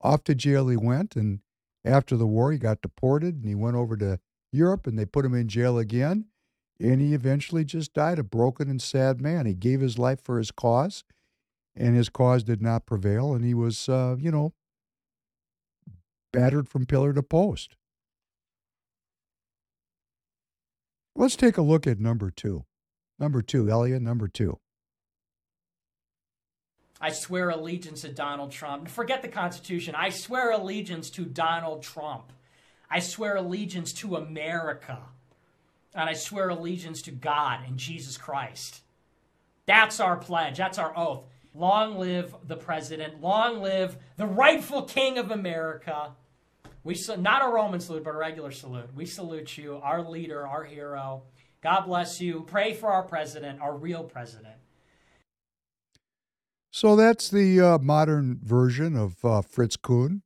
Off to jail he went, and after the war, he got deported and he went over to Europe and they put him in jail again. And he eventually just died a broken and sad man. He gave his life for his cause, and his cause did not prevail. And he was, uh, you know, battered from pillar to post. Let's take a look at number two. Number two, Elliot, number two. I swear allegiance to Donald Trump. Forget the Constitution. I swear allegiance to Donald Trump. I swear allegiance to America. And I swear allegiance to God and Jesus Christ. That's our pledge. That's our oath. Long live the president. Long live the rightful king of America. We not a Roman salute, but a regular salute. We salute you, our leader, our hero. God bless you. Pray for our president, our real president. So that's the uh, modern version of uh, Fritz Kuhn,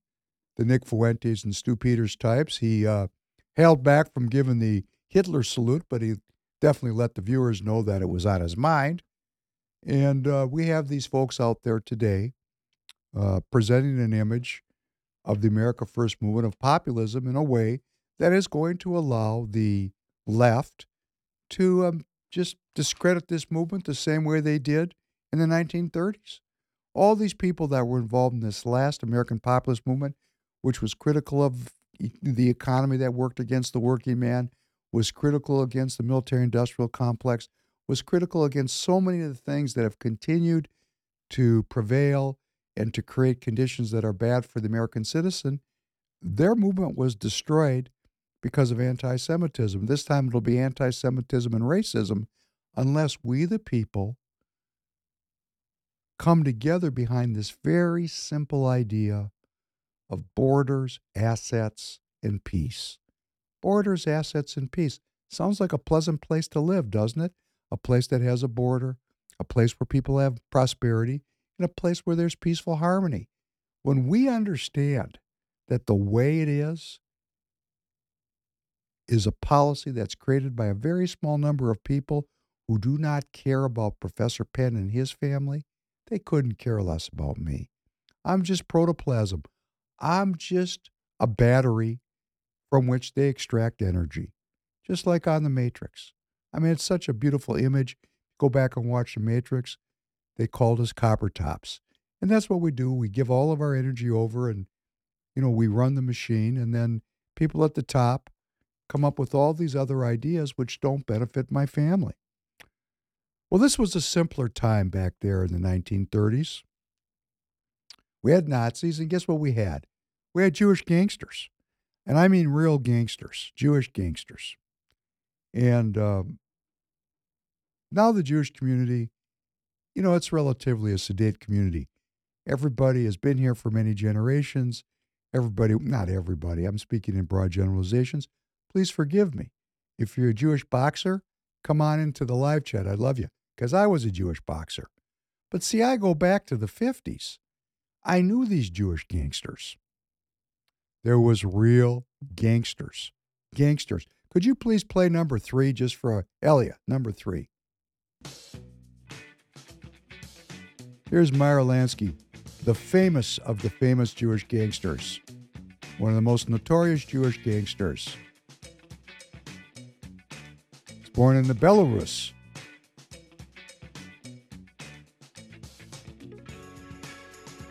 the Nick Fuentes and Stew Peters types. He uh, held back from giving the Hitler salute, but he definitely let the viewers know that it was on his mind. And uh, we have these folks out there today uh, presenting an image of the America First movement of populism in a way that is going to allow the left to um, just discredit this movement the same way they did in the 1930s. All these people that were involved in this last American populist movement, which was critical of the economy that worked against the working man, was critical against the military industrial complex, was critical against so many of the things that have continued to prevail and to create conditions that are bad for the American citizen, their movement was destroyed because of anti Semitism. This time it'll be anti Semitism and racism unless we, the people, come together behind this very simple idea of borders, assets, and peace. Borders, assets, and peace. Sounds like a pleasant place to live, doesn't it? A place that has a border, a place where people have prosperity, and a place where there's peaceful harmony. When we understand that the way it is is a policy that's created by a very small number of people who do not care about Professor Penn and his family, they couldn't care less about me. I'm just protoplasm. I'm just a battery from which they extract energy, just like on The Matrix. I mean, it's such a beautiful image. Go back and watch The Matrix. They called us copper tops. And that's what we do. We give all of our energy over and, you know, we run the machine. And then people at the top come up with all these other ideas which don't benefit my family. Well, this was a simpler time back there in the 1930s. We had Nazis, and guess what we had? We had Jewish gangsters. And I mean real gangsters, Jewish gangsters. And um, now the Jewish community, you know, it's relatively a sedate community. Everybody has been here for many generations. Everybody, not everybody, I'm speaking in broad generalizations. Please forgive me. If you're a Jewish boxer, come on into the live chat. I'd love you because I was a Jewish boxer. But see, I go back to the 50s. I knew these Jewish gangsters. There was real gangsters. Gangsters. Could you please play number three just for uh, Elliot? Number three. Here's Meyer Lansky, the famous of the famous Jewish gangsters, one of the most notorious Jewish gangsters. He's born in the Belarus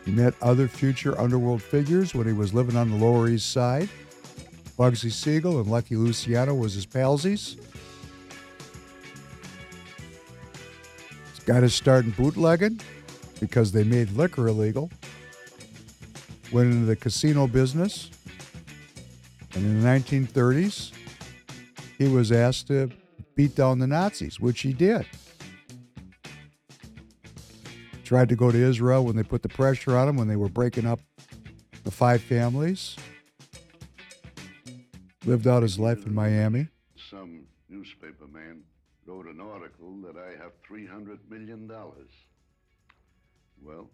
He met other future underworld figures when he was living on the Lower East Side. Bugsy Siegel and Lucky Luciano was his palsies. Got his start in bootlegging because they made liquor illegal. Went into the casino business. And in the 1930s, he was asked to beat down the Nazis, which he did. Tried to go to Israel when they put the pressure on him when they were breaking up the five families. Lived out his life in Miami. Some newspaper man wrote an article that I have $300 million. Well,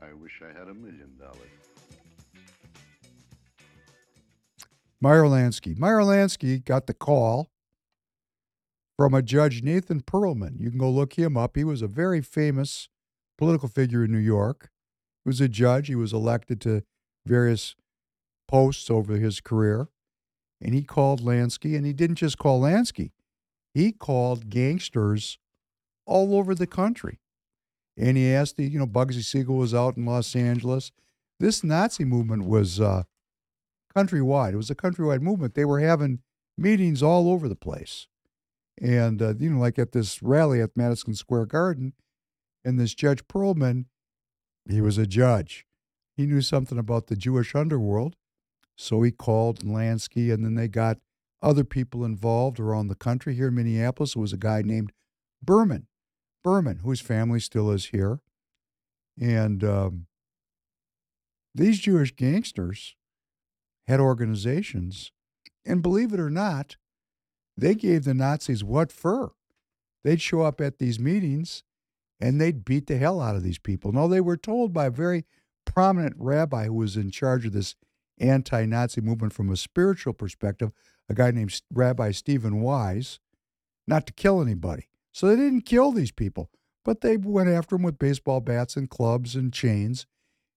I wish I had a million dollars. Meyer Lansky. Meyer Lansky got the call from a judge, Nathan Perlman. You can go look him up. He was a very famous political figure in New York. He was a judge. He was elected to various posts over his career. And he called Lansky, and he didn't just call Lansky, he called gangsters all over the country. And he asked, the, you know, Bugsy Siegel was out in Los Angeles. This Nazi movement was uh, countrywide. It was a countrywide movement. They were having meetings all over the place. And, uh, you know, like at this rally at Madison Square Garden, and this Judge Perlman, he was a judge. He knew something about the Jewish underworld. So he called Lansky, and then they got other people involved around the country. Here in Minneapolis, was a guy named Berman, Berman, whose family still is here. And um, these Jewish gangsters had organizations, and believe it or not, they gave the Nazis what for? They'd show up at these meetings and they'd beat the hell out of these people. No, they were told by a very prominent rabbi who was in charge of this anti Nazi movement from a spiritual perspective, a guy named Rabbi Stephen Wise, not to kill anybody. So they didn't kill these people, but they went after them with baseball bats and clubs and chains.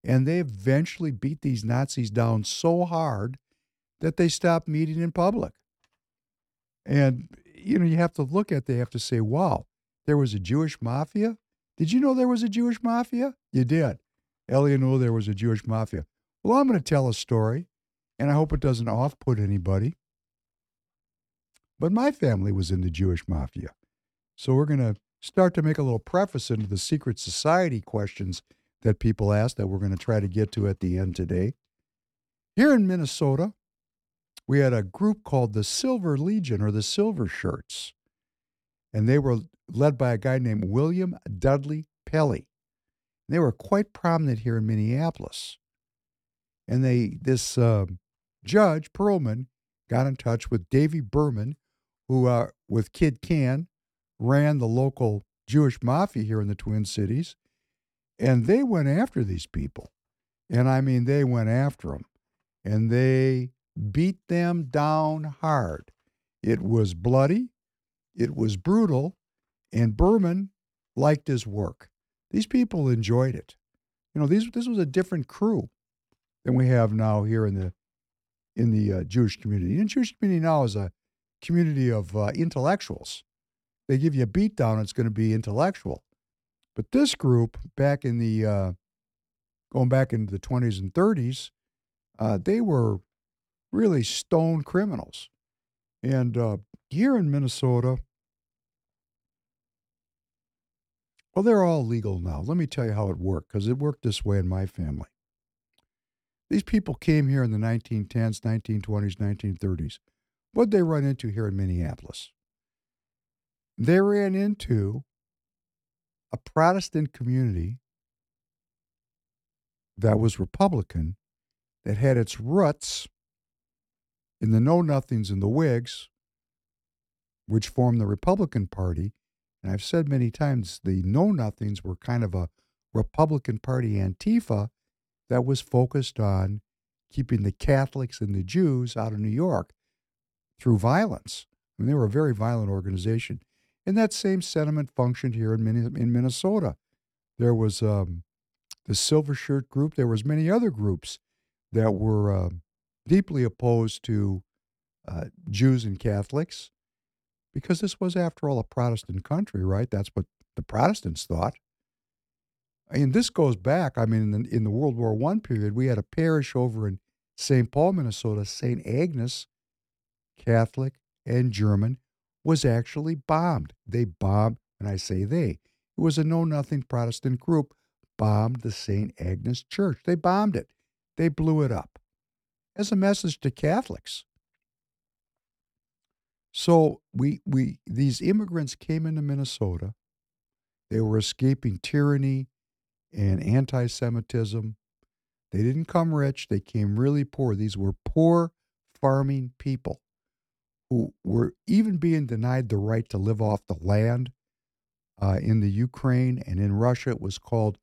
And they eventually beat these Nazis down so hard that they stopped meeting in public. And, you know, you have to look at, they have to say, wow, there was a Jewish mafia? Did you know there was a Jewish mafia? You did. Elliot knew there was a Jewish mafia. Well, I'm going to tell a story, and I hope it doesn't off put anybody. But my family was in the Jewish mafia. So we're going to start to make a little preface into the secret society questions that people ask that we're going to try to get to at the end today. Here in Minnesota, we had a group called the Silver Legion or the Silver Shirts. And they were led by a guy named William Dudley Pelley. They were quite prominent here in Minneapolis. And they this uh, judge Perlman, got in touch with Davy Berman, who uh, with Kid Cann ran the local Jewish mafia here in the Twin Cities, and they went after these people. And I mean, they went after them. And they beat them down hard. It was bloody, it was brutal, and Berman liked his work. These people enjoyed it. You know, these, this was a different crew than we have now here in the in the uh, Jewish community. And the Jewish community now is a community of uh, intellectuals. They give you a beat down, it's going to be intellectual. But this group, back in the, uh, going back into the 20s and 30s, uh, they were really stone criminals. And uh, here in Minnesota, well, they're all legal now. Let me tell you how it worked, because it worked this way in my family. These people came here in the 1910s, 1920s, 1930s. What'd they run into here in Minneapolis? They ran into a Protestant community that was Republican that had its roots in the Know Nothings and the Whigs, which formed the Republican Party. And I've said many times the Know Nothings were kind of a Republican Party Antifa that was focused on keeping the Catholics and the Jews out of New York through violence. I mean, they were a very violent organization. And that same sentiment functioned here in, in Minnesota. There was um, the Silver Shirt group. There was many other groups that were uh, deeply opposed to uh, Jews and Catholics because this was, after all, a Protestant country, right? That's what the Protestants thought. And this goes back, I mean, in the, in the World War I period, we had a parish over in St. Paul, Minnesota, St. Agnes, Catholic and German, was actually bombed. They bombed, and I say they, it was a know nothing Protestant group, bombed the St. Agnes Church. They bombed it, they blew it up as a message to Catholics. So we we these immigrants came into Minnesota. They were escaping tyranny and anti-Semitism. They didn't come rich, they came really poor. These were poor farming people who were even being denied the right to live off the land. Uh, in the Ukraine and in Russia, it was called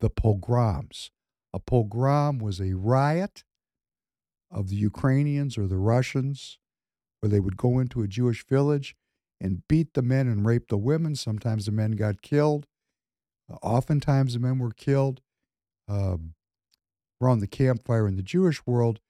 the pogroms. A pogrom was a riot of the Ukrainians or the Russians, where they would go into a Jewish village and beat the men and rape the women. Sometimes the men got killed. Oftentimes the men were killed um, around the campfire in the Jewish world.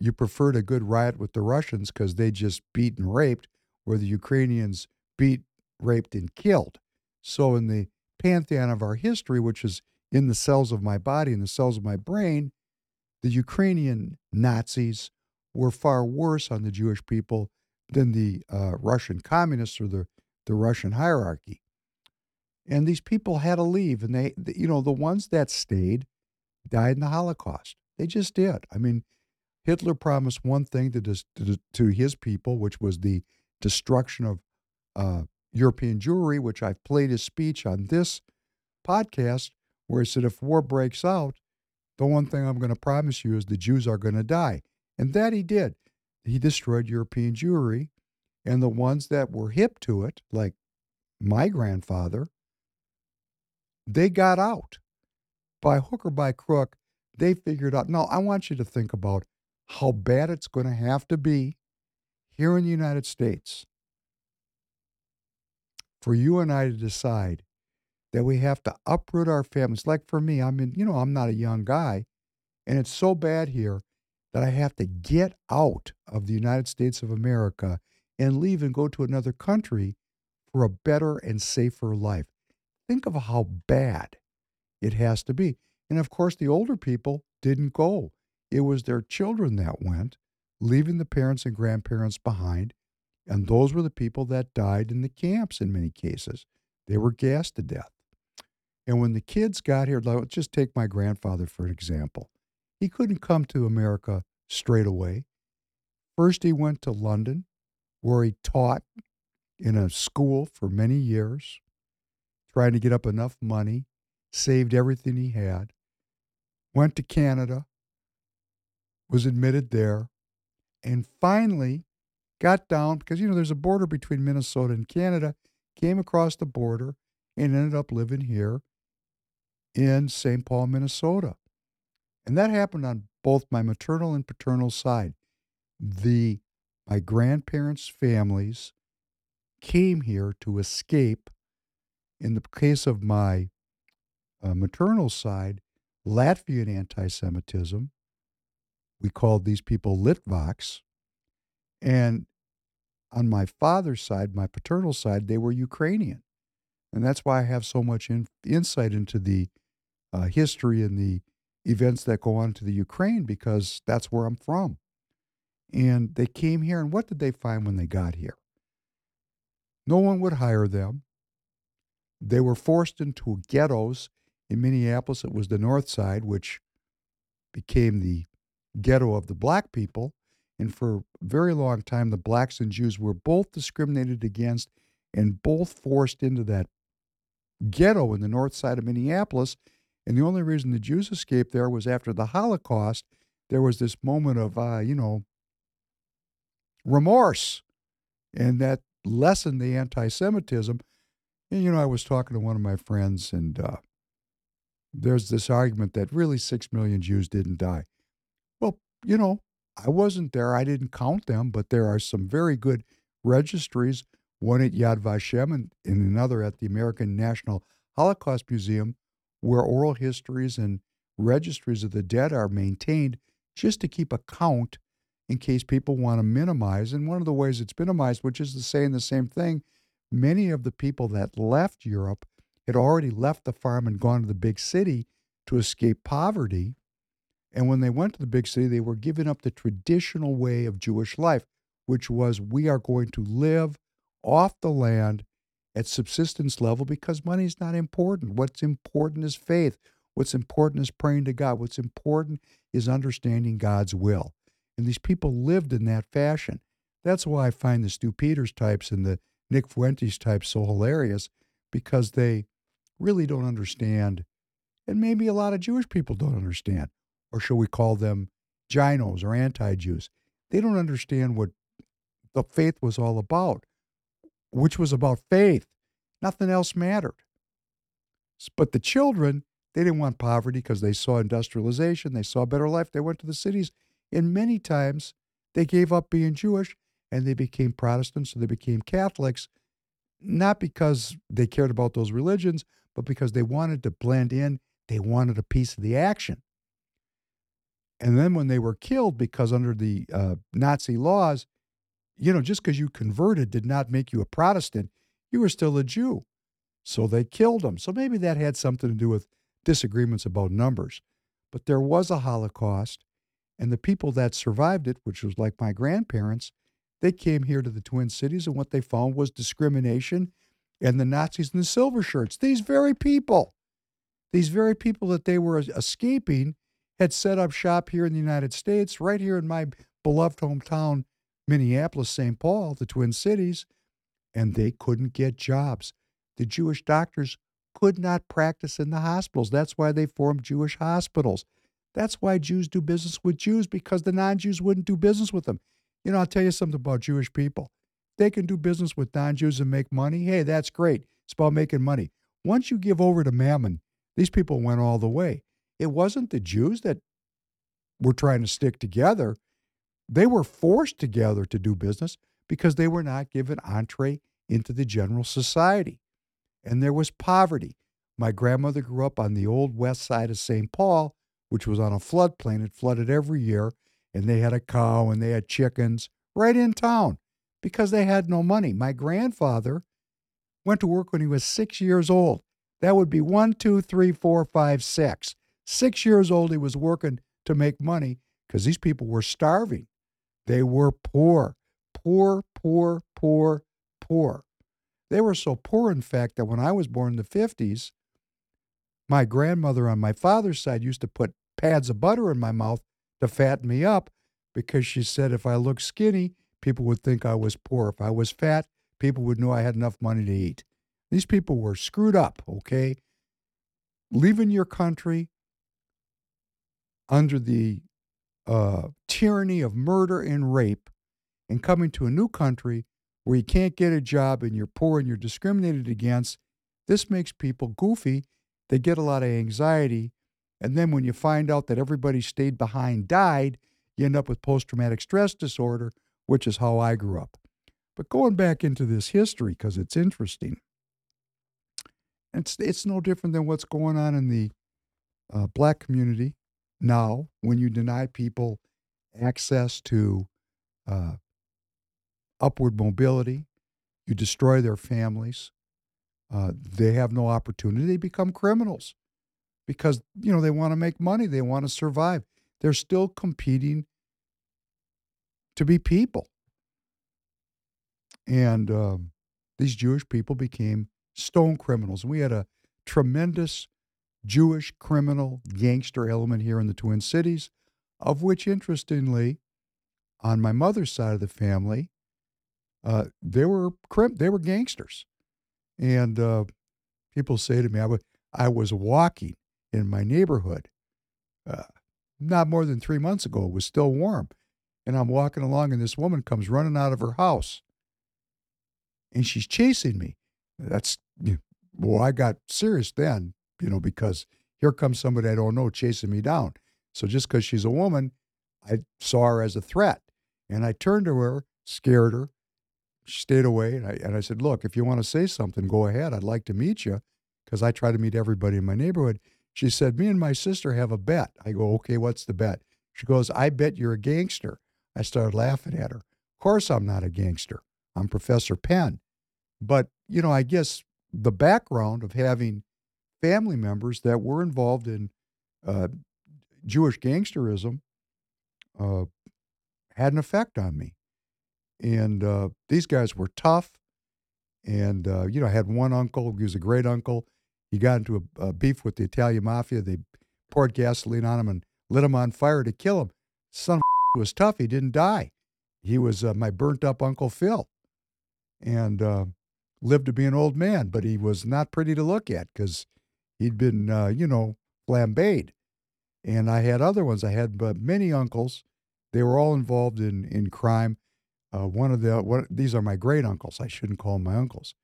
You preferred a good riot with the Russians because they just beat and raped, where the Ukrainians beat, raped, and killed. So, in the pantheon of our history, which is in the cells of my body and the cells of my brain, the Ukrainian Nazis were far worse on the Jewish people than the uh, Russian communists or the, the Russian hierarchy. And these people had to leave. And they, you know, the ones that stayed died in the Holocaust. They just did. I mean, Hitler promised one thing to, to, to his people, which was the destruction of uh, European Jewry, which I've played his speech on this podcast, where he said, if war breaks out, the one thing I'm going to promise you is the Jews are going to die. And that he did. He destroyed European Jewry, and the ones that were hip to it, like my grandfather, they got out. By hook or by crook, they figured out. Now, I want you to think about how bad it's going to have to be here in the United States for you and I to decide that we have to uproot our families. Like for me, I mean, you know, I'm not a young guy, and it's so bad here that I have to get out of the United States of America and leave and go to another country for a better and safer life. Think of how bad it has to be. And of course, the older people didn't go. It was their children that went, leaving the parents and grandparents behind. And those were the people that died in the camps in many cases. They were gassed to death. And when the kids got here, let's just take my grandfather for an example. He couldn't come to America straight away. First, he went to London, where he taught in a school for many years, trying to get up enough money, saved everything he had, went to Canada, was admitted there, and finally got down because, you know, there's a border between Minnesota and Canada, came across the border and ended up living here in St. Paul, Minnesota. And that happened on both my maternal and paternal side. The my grandparents' families came here to escape. In the case of my uh, maternal side, Latvian anti Semitism. We called these people Litvaks. And on my father's side, my paternal side, they were Ukrainian. And that's why I have so much in, insight into the uh, history and the events that go on to the Ukraine because that's where I'm from. And they came here, and what did they find when they got here? No one would hire them. They were forced into ghettos. In Minneapolis, it was the North Side, which became the ghetto of the black people. And for a very long time, the blacks and Jews were both discriminated against and both forced into that ghetto in the north side of Minneapolis and the only reason the Jews escaped there was after the Holocaust, there was this moment of, uh, you know, remorse. And that lessened the anti Semitism. And, you know, I was talking to one of my friends, and uh, there's this argument that really six million Jews didn't die. You know, I wasn't there. I didn't count them, but there are some very good registries, one at Yad Vashem and, and another at the American National Holocaust Museum, where oral histories and registries of the dead are maintained just to keep a count in case people want to minimize. And one of the ways it's minimized, which is to saying the same thing, many of the people that left Europe had already left the farm and gone to the big city to escape poverty. And when they went to the big city, they were giving up the traditional way of Jewish life, which was we are going to live off the land at subsistence level because money is not important. What's important is faith. What's important is praying to God. What's important is understanding God's will. And these people lived in that fashion. That's why I find the Stew Peters types and the Nick Fuentes types so hilarious because they really don't understand, and maybe a lot of Jewish people don't understand, or shall we call them ginos or anti Jews? They don't understand what the faith was all about which was about faith. Nothing else mattered. But the children, they didn't want poverty because they saw industrialization, they saw a better life. They went to the cities And many times they gave up being Jewish and they became Protestants or they became Catholics, not because they cared about those religions, but because they wanted to blend in. They wanted a piece of the action. And then when they were killed, because under the uh, Nazi laws, you know, just because you converted did not make you a Protestant, you were still a Jew. So they killed them. So maybe that had something to do with disagreements about numbers. But there was a Holocaust, and the people that survived it, which was like my grandparents, they came here to the Twin Cities, and what they found was discrimination and the Nazis and the silver shirts. These very people, these very people that they were escaping, had set up shop here in the United States, right here in my beloved hometown, Minneapolis, St. Paul, the Twin Cities, and they couldn't get jobs. The Jewish doctors could not practice in the hospitals. That's why they formed Jewish hospitals. That's why Jews do business with Jews because the non Jews wouldn't do business with them. You know, I'll tell you something about Jewish people. They can do business with non Jews and make money. Hey, that's great. It's about making money. Once you give over to Mammon, these people went all the way. It wasn't the Jews that were trying to stick together, they were forced together to do business because they were not given entree into the general society. And there was poverty. My grandmother grew up on the old west side of St. Paul, which was on a floodplain. It flooded every year and they had a cow and they had chickens right in town because they had no money. My grandfather went to work when he was six years old. That would be one, two, three, four, five, six. Six years old, he was working to make money because these people were starving. They were poor, poor, poor, poor, poor. They were so poor, in fact, that when I was born in the 50s, my grandmother on my father's side used to put pads of butter in my mouth to fatten me up because she said if I looked skinny, people would think I was poor. If I was fat, people would know I had enough money to eat. These people were screwed up, okay? Leaving your country under the uh, tyranny of murder and rape and coming to a new country where you can't get a job and you're poor and you're discriminated against, this makes people goofy. They get a lot of anxiety and then when you find out that everybody stayed behind died, you end up with post traumatic stress disorder, which is how I grew up. But going back into this history, because it's interesting, it's, it's no different than what's going on in the uh, black community now when you deny people access to uh, upward mobility, you destroy their families, uh, they have no opportunity, they become criminals because you know they want to make money, they want to survive. They're still competing to be people, and um, these Jewish people became stone criminals. We had a tremendous Jewish criminal gangster element here in the Twin Cities, of which, interestingly, on my mother's side of the family, uh, they were crim- they were gangsters, and uh, people say to me, I, w- I was walking in my neighborhood. Uh, not more than three months ago, it was still warm. And I'm walking along, and this woman comes running out of her house. And she's chasing me. That's, well, I got serious then, you know, because here comes somebody I don't know chasing me down. So just because she's a woman, I saw her as a threat. And I turned to her, scared her. She stayed away. And I, and I said, Look, if you want to say something, go ahead. I'd like to meet you because I try to meet everybody in my neighborhood. She said, Me and my sister have a bet. I go, Okay, what's the bet? She goes, I bet you're a gangster. I started laughing at her. Of course, I'm not a gangster. I'm Professor Penn. But, you know, I guess the background of having family members that were involved in uh, Jewish gangsterism uh, had an effect on me. And uh, these guys were tough. And, uh, you know, I had one uncle, he was a great uncle. He got into a, a beef with the Italian mafia. They poured gasoline on him and lit him on fire to kill him. Son of a (laughs) was tough. He didn't die. He was uh, my burnt up Uncle Phil and uh, lived to be an old man, but he was not pretty to look at because he'd been, uh, you know, flambéed. And I had other ones. I had uh, many uncles. They were all involved in, in crime. Uh, one of the, one, these are my great uncles. I shouldn't call them my uncles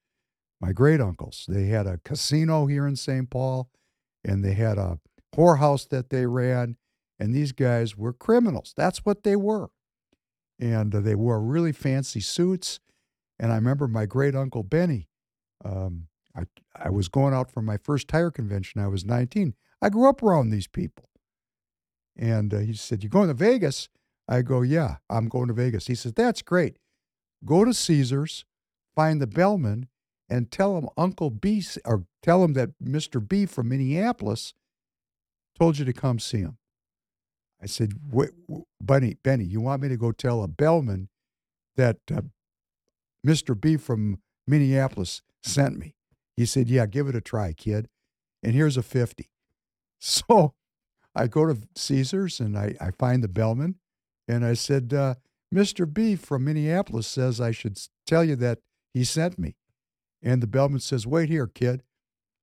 my great uncles. They had a casino here in St. Paul, and they had a whorehouse that they ran, And these guys were criminals. That's what they were. And uh, they wore really fancy suits. And I remember my great uncle Benny. Um, I, I was going out for my first tire convention. I was 19. I grew up around these people. And uh, he said, You going to Vegas? I go, Yeah, I'm going to Vegas. He says, That's great. Go to Caesars, find the bellman, and tell him Uncle B, or tell him that Mr. B from Minneapolis told you to come see him. I said, wait, Bunny, Benny, you want me to go tell a bellman that uh, Mr. B from Minneapolis sent me? He said, Yeah, give it a try, kid. And here's a 50. (laughs) So I go to Caesars and I, I find the bellman and I said, uh, Mr. B from Minneapolis says I should tell you that he sent me. And the bellman says, Wait here, kid.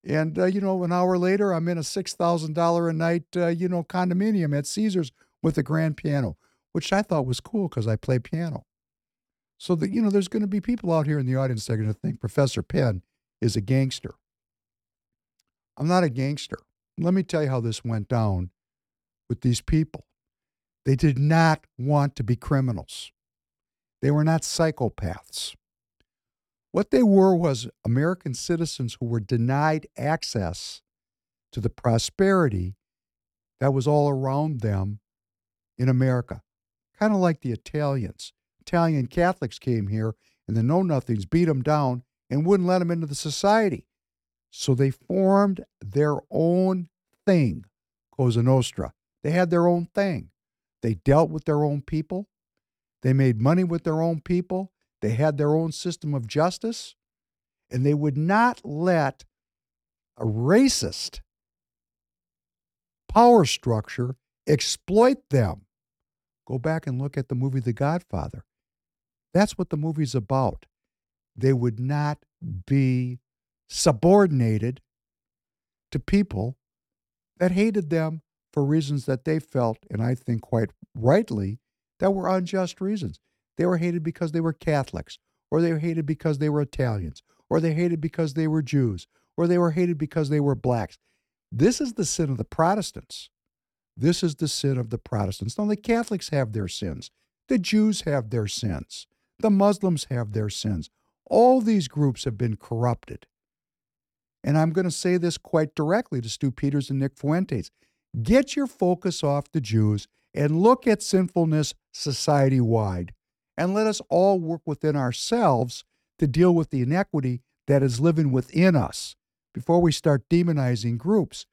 And, uh, you know, an hour later, I'm in a $6,000 a night, uh, you know, condominium at Caesars with a grand piano, which I thought was cool because I play piano. So that, you know, there's going to be people out here in the audience that are going to think Professor Penn is a gangster. I'm not a gangster. Let me tell you how this went down with these people. They did not want to be criminals. They were not psychopaths. What they were was American citizens who were denied access to the prosperity that was all around them in America. Kind of like the Italians. Italian Catholics came here and the Know Nothings beat them down and wouldn't let them into the society. So they formed their own thing, Cosa Nostra. They had their own thing. They dealt with their own people. They made money with their own people. They had their own system of justice, and they would not let a racist power structure exploit them. Go back and look at the movie The Godfather. That's what the movie's about. They would not be subordinated to people that hated them for reasons that they felt, and I think quite rightly, that were unjust reasons. They were hated because they were Catholics, or they were hated because they were Italians, or they hated because they were Jews, or they were hated because they were blacks. This is the sin of the Protestants. This is the sin of the Protestants. Now, the Catholics have their sins. The Jews have their sins. The Muslims have their sins. All these groups have been corrupted. And I'm going to say this quite directly to Stew Peters and Nick Fuentes. Get your focus off the Jews and look at sinfulness society wide and let us all work within ourselves to deal with the inequity that is living within us before we start demonizing groups,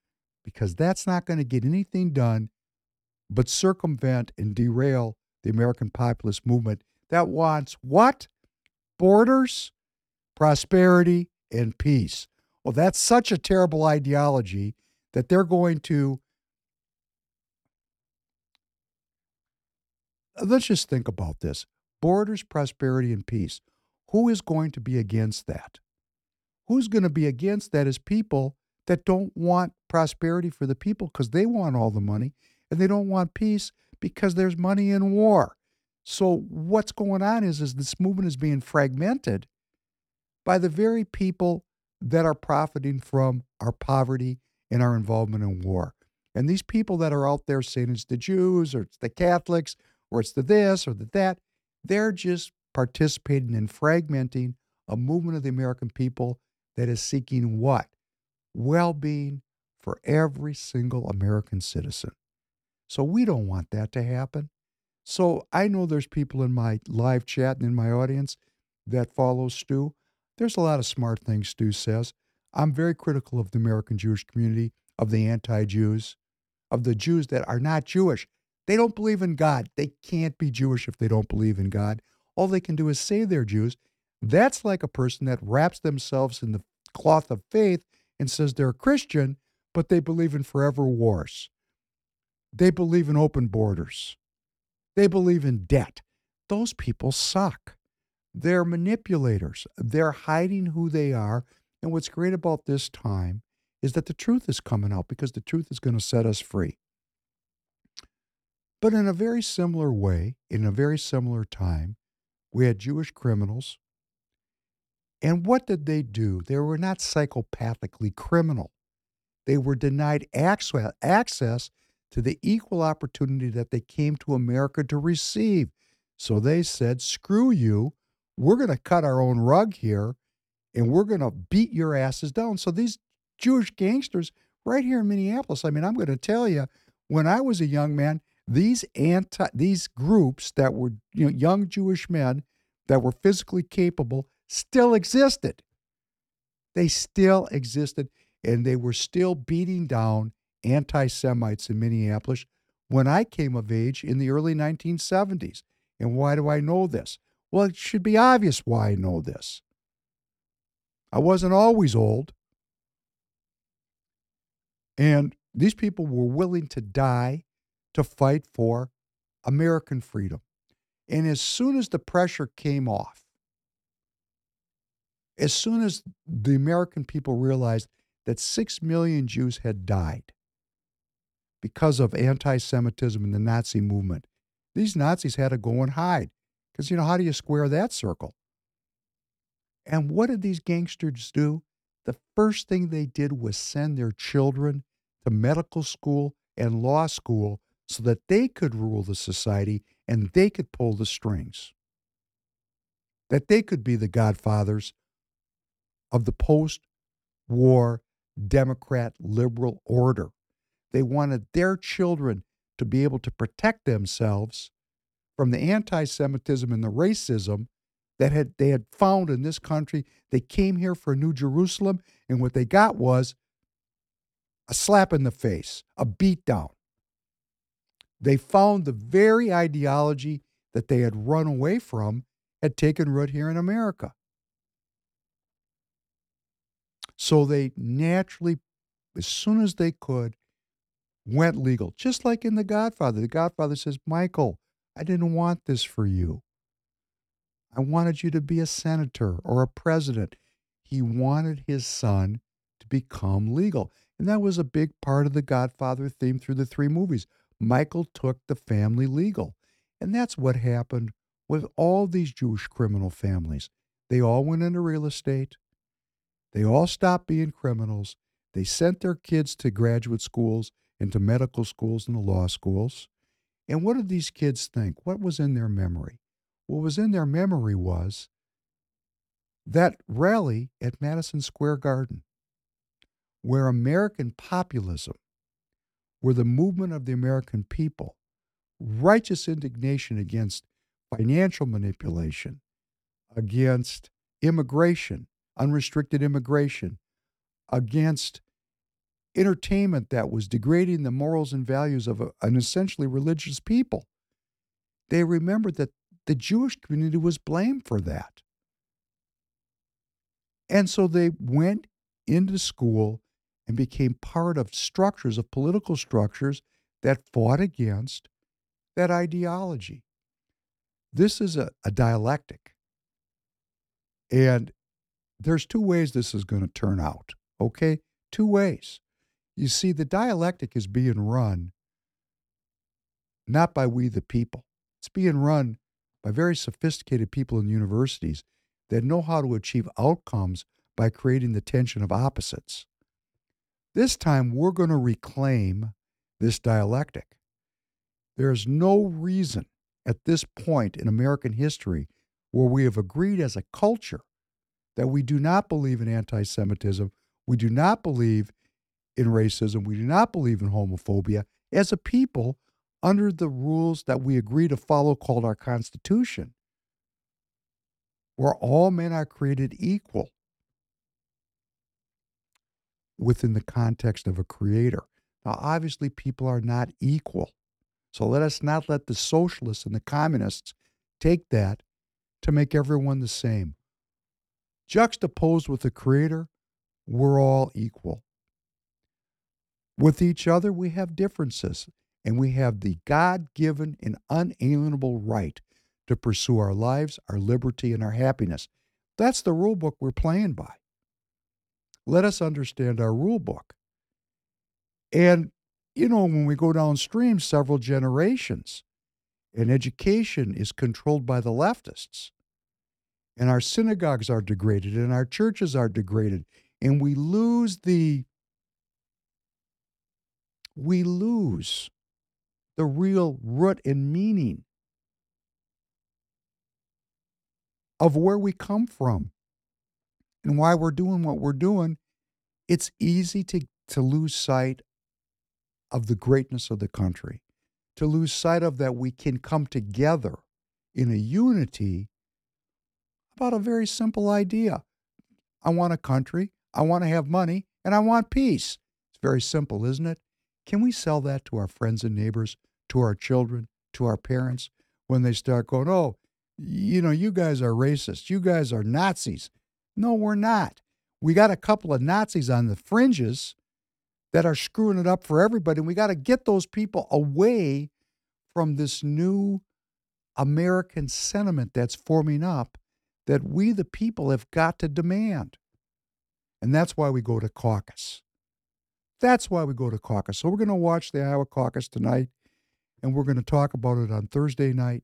because that's not going to get anything done but circumvent and derail the American populist movement that wants what? Borders, prosperity, and peace. Well, that's such a terrible ideology that they're going to let's just think about this borders, prosperity, and peace. Who is going to be against that? Who's going to be against that is people that don't want prosperity for the people because they want all the money and they don't want peace because there's money in war. So what's going on is, is this movement is being fragmented by the very people that are profiting from our poverty and our involvement in war. And these people that are out there saying it's the Jews or it's the Catholics or it's the this or the that, they're just participating in fragmenting a movement of the American people that is seeking what? Well being for every single American citizen. So we don't want that to happen. So I know there's people in my live chat and in my audience that follow Stew. There's a lot of smart things Stew says. I'm very critical of the American Jewish community, of the anti Jews, of the Jews that are not Jewish. They don't believe in God. They can't be Jewish if they don't believe in God. All they can do is say they're Jews. That's like a person that wraps themselves in the cloth of faith and says they're a Christian, but they believe in forever wars. They believe in open borders. They believe in debt. Those people suck. They're manipulators. They're hiding who they are. And what's great about this time is that the truth is coming out because the truth is going to set us free. But in a very similar way, in a very similar time, we had Jewish criminals. And what did they do? They were not psychopathically criminal. They were denied access to the equal opportunity that they came to America to receive. So they said, screw you. We're going to cut our own rug here and we're going to beat your asses down. So these Jewish gangsters right here in Minneapolis, I mean, I'm going to tell you, when I was a young man, these anti these groups that were you know young Jewish men that were physically capable still existed. They still existed and they were still beating down anti Semites in Minneapolis when I came of age in the early 1970s. And why do I know this? Well, it should be obvious why I know this. I wasn't always old. And these people were willing to die to fight for American freedom. And as soon as the pressure came off, as soon as the American people realized that six million Jews had died because of anti Semitism and the Nazi movement, these Nazis had to go and hide. Because, you know, how do you square that circle? And what did these gangsters do? The first thing they did was send their children to medical school and law school so that they could rule the society and they could pull the strings. That they could be the godfathers of the post war Democrat liberal order. They wanted their children to be able to protect themselves from the anti Semitism and the racism that had, they had found in this country. They came here for a New Jerusalem, and what they got was a slap in the face, a beatdown. They found the very ideology that they had run away from had taken root here in America. So they naturally, as soon as they could, went legal, just like in The Godfather. The Godfather says, Michael, I didn't want this for you. I wanted you to be a senator or a president. He wanted his son to become legal. And that was a big part of the Godfather theme through the three movies. Michael took the family legal. And that's what happened with all these Jewish criminal families. They all went into real estate. They all stopped being criminals. They sent their kids to graduate schools, into medical schools, and the law schools. And what did these kids think? What was in their memory? What was in their memory was that rally at Madison Square Garden, where American populism, where the movement of the American people, righteous indignation against financial manipulation, against immigration, unrestricted immigration, against entertainment that was degrading the morals and values of a, an essentially religious people. They remembered that the Jewish community was blamed for that. And so they went into school and became part of structures, of political structures that fought against that ideology. This is a, a dialectic. And there's two ways this is going to turn out, okay? Two ways. You see, the dialectic is being run not by we the people, it's being run by very sophisticated people in universities that know how to achieve outcomes by creating the tension of opposites. This time, we're going to reclaim this dialectic. There's no reason at this point in American history where we have agreed as a culture that we do not believe in anti Semitism, we do not believe in racism, we do not believe in homophobia as a people under the rules that we agree to follow called our Constitution, where all men are created equal within the context of a creator. Now, obviously, people are not equal. So let us not let the socialists and the communists take that to make everyone the same. Juxtaposed with the Creator, we're all equal. With each other, we have differences, and we have the God given and unalienable right to pursue our lives, our liberty, and our happiness. That's the rule book we're playing by. Let us understand our rule book. And, you know, when we go downstream several generations, and education is controlled by the leftists, and our synagogues are degraded and our churches are degraded and we lose the we lose the real root and meaning of where we come from and why we're doing what we're doing, it's easy to, to lose sight of the greatness of the country, to lose sight of that we can come together in a unity about a very simple idea. I want a country, I want to have money, and I want peace. It's very simple, isn't it? Can we sell that to our friends and neighbors, to our children, to our parents when they start going, oh, you know, you guys are racist, you guys are Nazis? No, we're not. We got a couple of Nazis on the fringes that are screwing it up for everybody. And we got to get those people away from this new American sentiment that's forming up that we, the people, have got to demand. And that's why we go to caucus. That's why we go to caucus. So we're going to watch the Iowa caucus tonight, and we're going to talk about it on Thursday night,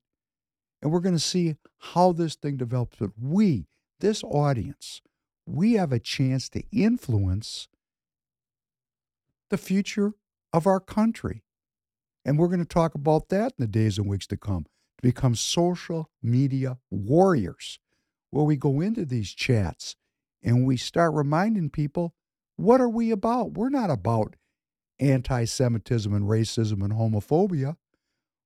and we're going to see how this thing develops. But we, this audience, we have a chance to influence the future of our country. And we're going to talk about that in the days and weeks to come to become social media warriors, where we go into these chats and we start reminding people what are we about? We're not about anti Semitism and racism and homophobia.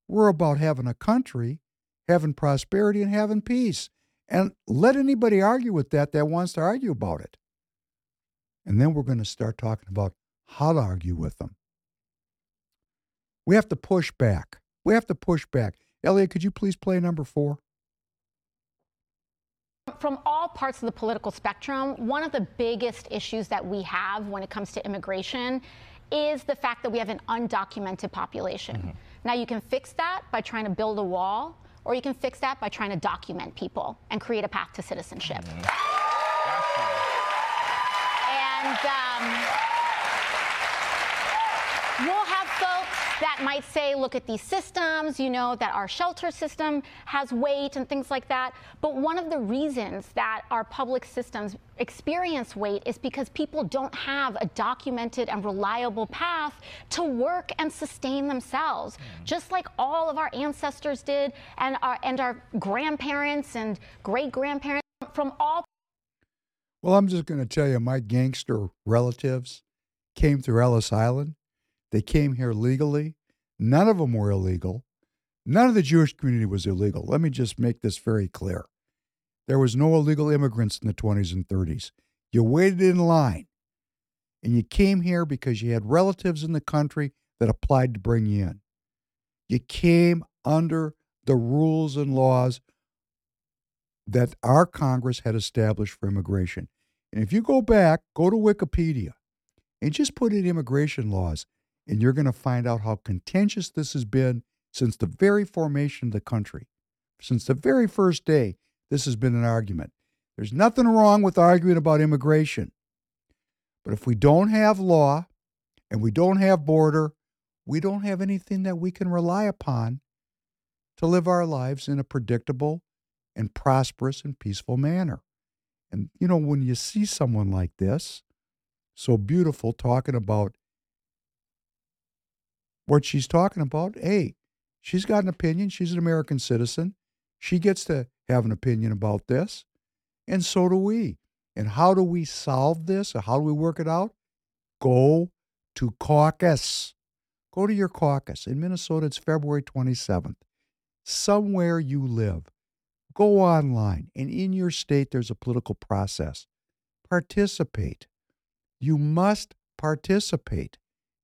We're about having a country, having prosperity, and having peace. And let anybody argue with that that wants to argue about it. And then we're going to start talking about how to argue with them. We have to push back. We have to push back. Elliot, could you please play number four? From all parts of the political spectrum, one of the biggest issues that we have when it comes to immigration is the fact that we have an undocumented population. Mm-hmm. Now, you can fix that by trying to build a wall, or you can fix that by trying to document people and create a path to citizenship. Mm-hmm. And um, We'll have that might say, look at these systems, you know, that our shelter system has weight and things like that. But one of the reasons that our public systems experience weight is because people don't have a documented and reliable path to work and sustain themselves, mm. just like all of our ancestors did and our, and our grandparents and great grandparents from all. Well, I'm just going to tell you, my gangster relatives came through Ellis Island they came here legally. None of them were illegal. None of the Jewish community was illegal. Let me just make this very clear. There was no illegal immigrants in the 20s and 30s. You waited in line and you came here because you had relatives in the country that applied to bring you in. You came under the rules and laws that our Congress had established for immigration. And if you go back, go to Wikipedia and just put in immigration laws, and you're going to find out how contentious this has been since the very formation of the country. Since the very first day, this has been an argument. There's nothing wrong with arguing about immigration. But if we don't have law and we don't have border, we don't have anything that we can rely upon to live our lives in a predictable and prosperous and peaceful manner. And, you know, when you see someone like this, so beautiful, talking about what she's talking about, hey, she's got an opinion. She's an American citizen. She gets to have an opinion about this. And so do we. And how do we solve this or how do we work it out? Go to caucus. Go to your caucus. In Minnesota, it's February 27th. Somewhere you live, go online. And in your state, there's a political process. Participate. You must participate.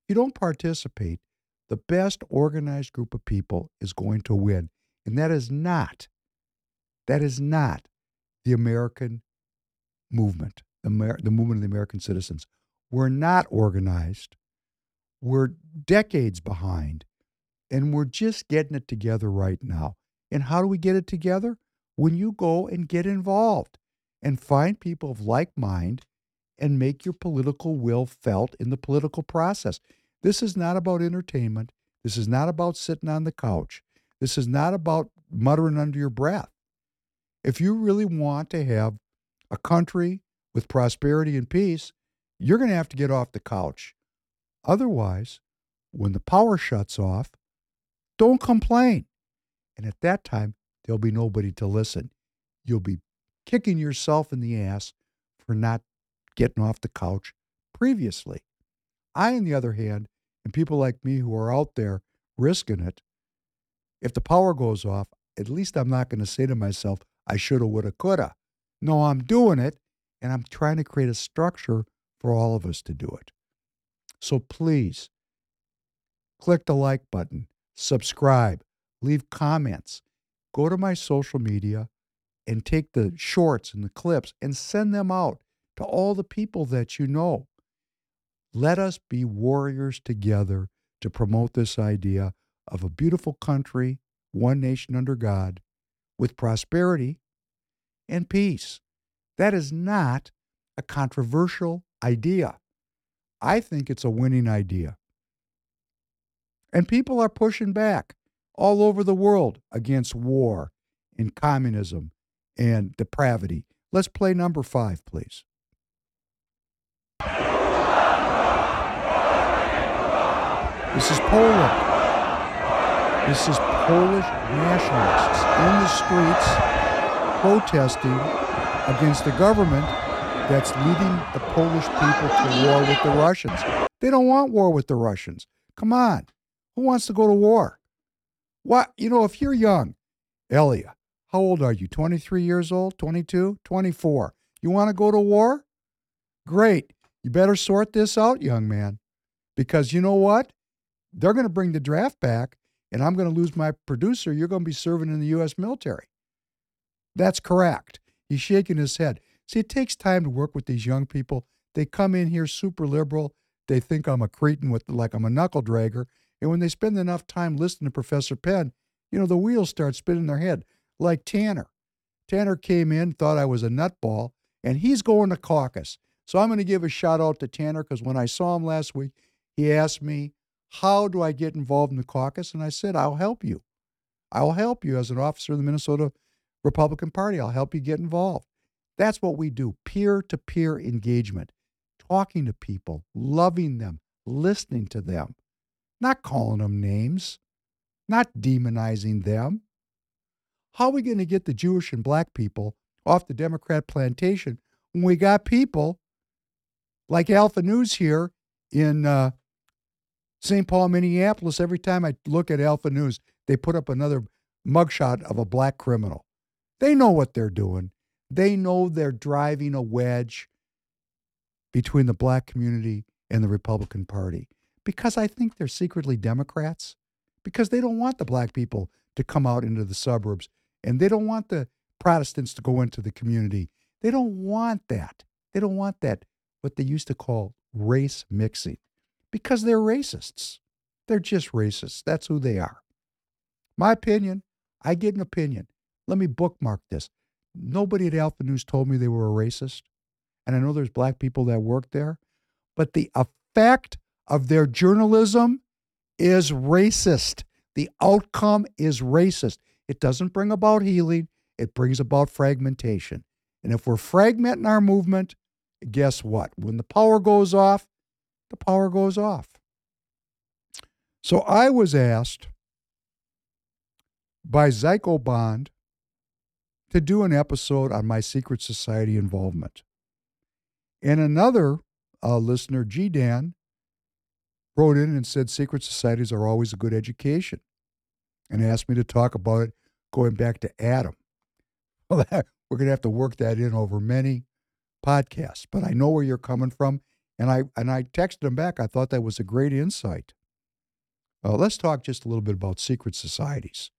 If you don't participate, the best organized group of people is going to win. And that is not, that is not the American movement, the, Amer- the movement of the American citizens. We're not organized. We're decades behind. And we're just getting it together right now. And how do we get it together? When you go and get involved and find people of like mind and make your political will felt in the political process. This is not about entertainment. This is not about sitting on the couch. This is not about muttering under your breath. If you really want to have a country with prosperity and peace, you're going to have to get off the couch. Otherwise, when the power shuts off, Don't complain. And at that time, there'll be nobody to listen. You'll be kicking yourself in the ass for not getting off the couch previously. I, on the other hand, and people like me who are out there risking it, if the power goes off, at least I'm not going to say to myself, I shoulda, woulda, coulda. No, I'm doing it, and I'm trying to create a structure for all of us to do it. So please click the like button, subscribe, leave comments, go to my social media and take the shorts and the clips and send them out to all the people that you know. Let us be warriors together to promote this idea of a beautiful country, one nation under God, with prosperity and peace. That is not a controversial idea. I think it's a winning idea. And people are pushing back all over the world against war and communism and depravity. Let's play number five, please. This is Poland. This is Polish nationalists in the streets protesting against the government that's leading the Polish people to war with the Russians. They don't want war with the Russians. Come on. Who wants to go to war? What? You know, if you're young, Elia, how old are you? 23 years old? 22? 24? You want to go to war? Great. You better sort this out, young man. Because you know what? They're going to bring the draft back, and I'm going to lose my producer. You're going to be serving in the U.S. military. That's correct. He's shaking his head. See, it takes time to work with these young people. They come in here super liberal. They think I'm a cretin with like I'm a knuckle dragger. And when they spend enough time listening to Professor Penn, you know, the wheels start spinning in their head. Like Tanner. Tanner came in, thought I was a nutball, and he's going to caucus. So I'm going to give a shout out to Tanner because when I saw him last week, he asked me, How do I get involved in the caucus? And I said, I'll help you. I'll help you as an officer of the Minnesota Republican Party. I'll help you get involved. That's what we do peer to peer engagement, talking to people, loving them, listening to them, not calling them names, not demonizing them. How are we going to get the Jewish and black people off the Democrat plantation when we got people like Alpha News here in uh, St. Paul, Minneapolis? Every time I look at Alpha News, they put up another mugshot of a black criminal. They know what they're doing. They know they're driving a wedge between the black community and the Republican Party because I think they're secretly Democrats, because they don't want the black people to come out into the suburbs and they don't want the Protestants to go into the community. They don't want that. They don't want that, what they used to call race mixing, because they're racists. They're just racists. That's who they are. My opinion, I get an opinion. Let me bookmark this. Nobody at Alpha News told me they were a racist. And I know there's black people that work there, but the effect of their journalism is racist. The outcome is racist. It doesn't bring about healing, it brings about fragmentation. And if we're fragmenting our movement, guess what? When the power goes off, the power goes off. So I was asked by Zyko Bond to do an episode on my secret society involvement. And another uh, listener, G Dan, wrote in and said secret societies are always a good education and asked me to talk about it going back to Adam. Well, (laughs) we're going to have to work that in over many podcasts, but I know where you're coming from. And I, and I texted him back. I thought that was a great insight. Uh, let's talk just a little bit about secret societies.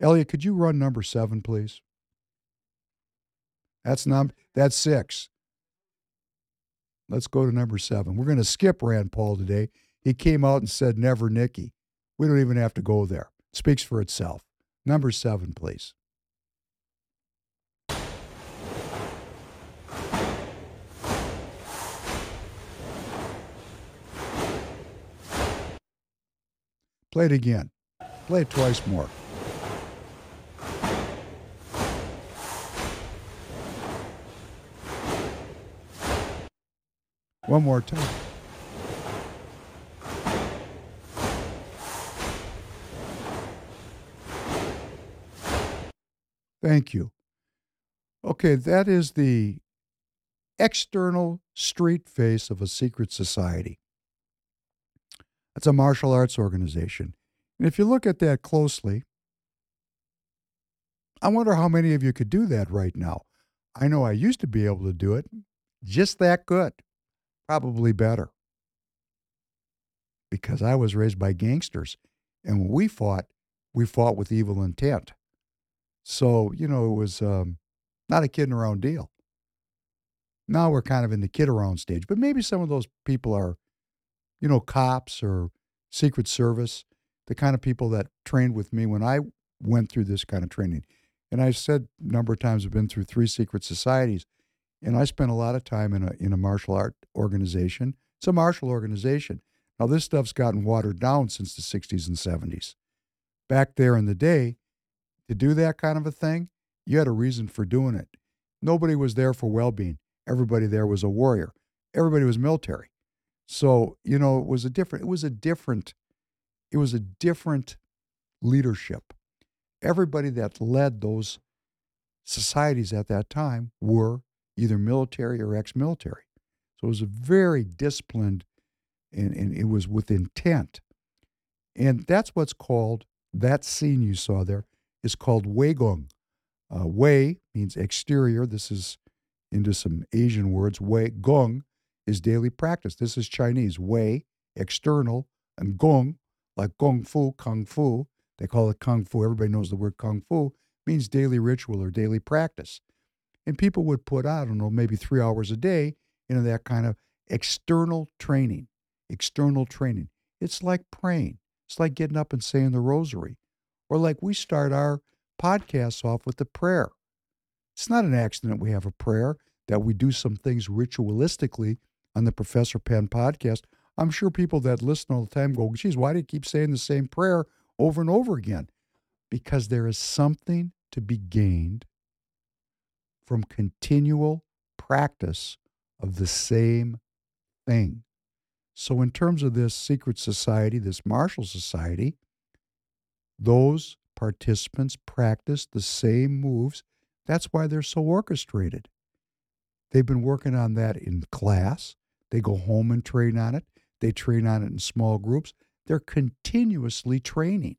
Elliot, could you run number seven, please? That's num that's six. Let's go to number seven. We're going to skip Rand Paul today. He came out and said, never Nikki. We don't even have to go there. It speaks for itself. Number seven, please. Play it again. Play it twice more. One more time. Thank you. Okay, that is the external street face of a secret society. That's a martial arts organization. And if you look at that closely, I wonder how many of you could do that right now. I know I used to be able to do it just that good, probably better. Because I was raised by gangsters. And when we fought, we fought with evil intent. So, you know, it was um, not a kidding around deal. Now we're kind of in the kid around stage, but maybe some of those people are, you know, cops or Secret Service, the kind of people that trained with me when I went through this kind of training. And I've said a number of times I've been through three secret societies, and I spent a lot of time in a in a martial art organization. It's a martial organization. Now this stuff's gotten watered down since the 60s and 70s. Back there in the day, to do that kind of a thing, you had a reason for doing it. Nobody was there for well-being. Everybody there was a warrior. Everybody was military. So, you know, it was a different it was a different it was a different leadership. Everybody that led those societies at that time were either military or ex-military. So it was a very disciplined and, and it was with intent. And that's what's called that scene you saw there is called Weigong. Uh, Wei means exterior. This is into some Asian words. Wei Gong is daily practice. This is Chinese. Wei, external, and Gong, like Kung Fu, Kung Fu. They call it Kung Fu. Everybody knows the word Kung Fu means daily ritual or daily practice. And people would put, I don't know, maybe three hours a day into that kind of external training. External training. It's like praying. It's like getting up and saying the rosary. Or like we start our podcasts off with a prayer. It's not an accident we have a prayer, that we do some things ritualistically on the Professor Penn podcast. I'm sure people that listen all the time go, geez, why do you keep saying the same prayer over and over again? Because there is something to be gained from continual practice of the same thing. So, in terms of this secret society, this martial society, those participants practice the same moves. That's why they're so orchestrated. They've been working on that in class. They go home and train on it. They train on it in small groups. They're continuously training.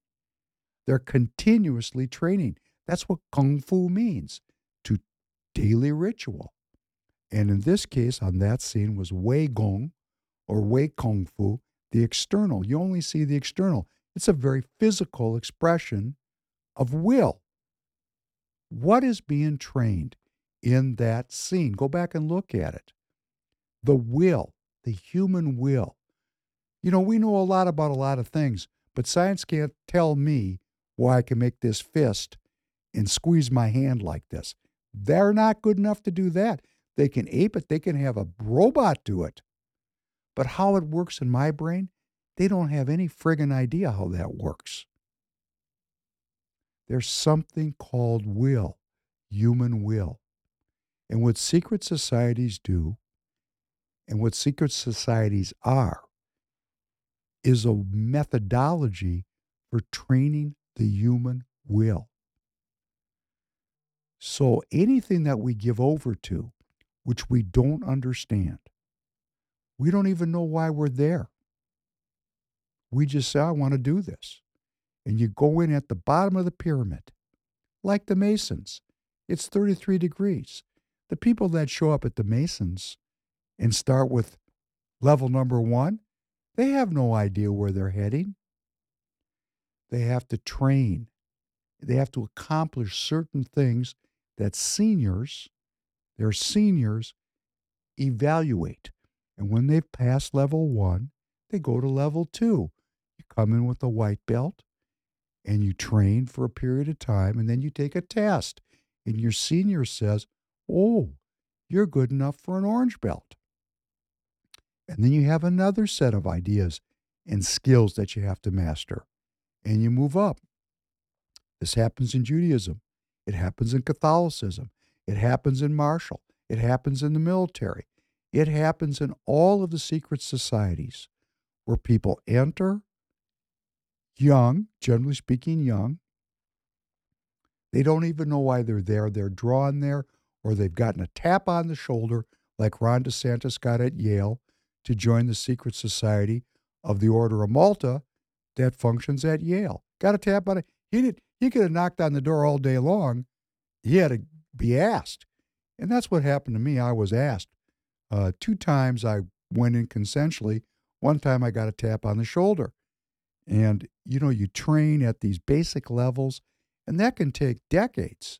They're continuously training. That's what Kung Fu means to daily ritual. And in this case, on that scene was Wei Gong or Wei Kung Fu, the external. You only see the external. It's a very physical expression of will. What is being trained in that scene? Go back and look at it. The will, the human will. You know, we know a lot about a lot of things, but science can't tell me why I can make this fist and squeeze my hand like this. They're not good enough to do that. They can ape it, they can have a robot do it. But how it works in my brain, they don't have any friggin' idea how that works. There's something called will, human will. And what secret societies do, and what secret societies are, is a methodology for training the human will. So anything that we give over to, which we don't understand, we don't even know why we're there. We just say, I want to do this. And you go in at the bottom of the pyramid, like the Masons. It's 33 degrees. The people that show up at the Masons and start with level number one, they have no idea where they're heading. They have to train, they have to accomplish certain things that seniors, their seniors, evaluate. And when they've passed level one, they go to level two. You come in with a white belt and you train for a period of time, and then you take a test. And your senior says, Oh, you're good enough for an orange belt. And then you have another set of ideas and skills that you have to master, and you move up. This happens in Judaism, it happens in Catholicism, it happens in martial, it happens in the military, it happens in all of the secret societies where people enter young, generally speaking, young. They don't even know why they're there. They're drawn there, or they've gotten a tap on the shoulder, like Ron DeSantis got at Yale, to join the secret society of the Order of Malta that functions at Yale. Got a tap on it. He did. He could have knocked on the door all day long. He had to be asked, and that's what happened to me. I was asked uh, two times. I went in consensually. One time I got a tap on the shoulder, and you know you train at these basic levels, and that can take decades.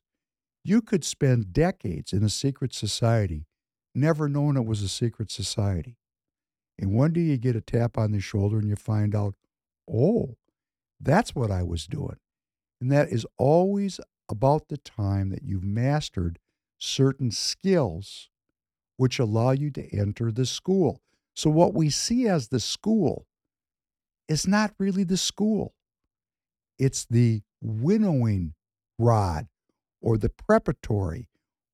You could spend decades in a secret society, never knowing it was a secret society. And one day you get a tap on the shoulder and you find out, oh, that's what I was doing. And that is always about the time that you've mastered certain skills which allow you to enter the school. So, what we see as the school is not really the school, it's the winnowing rod or the preparatory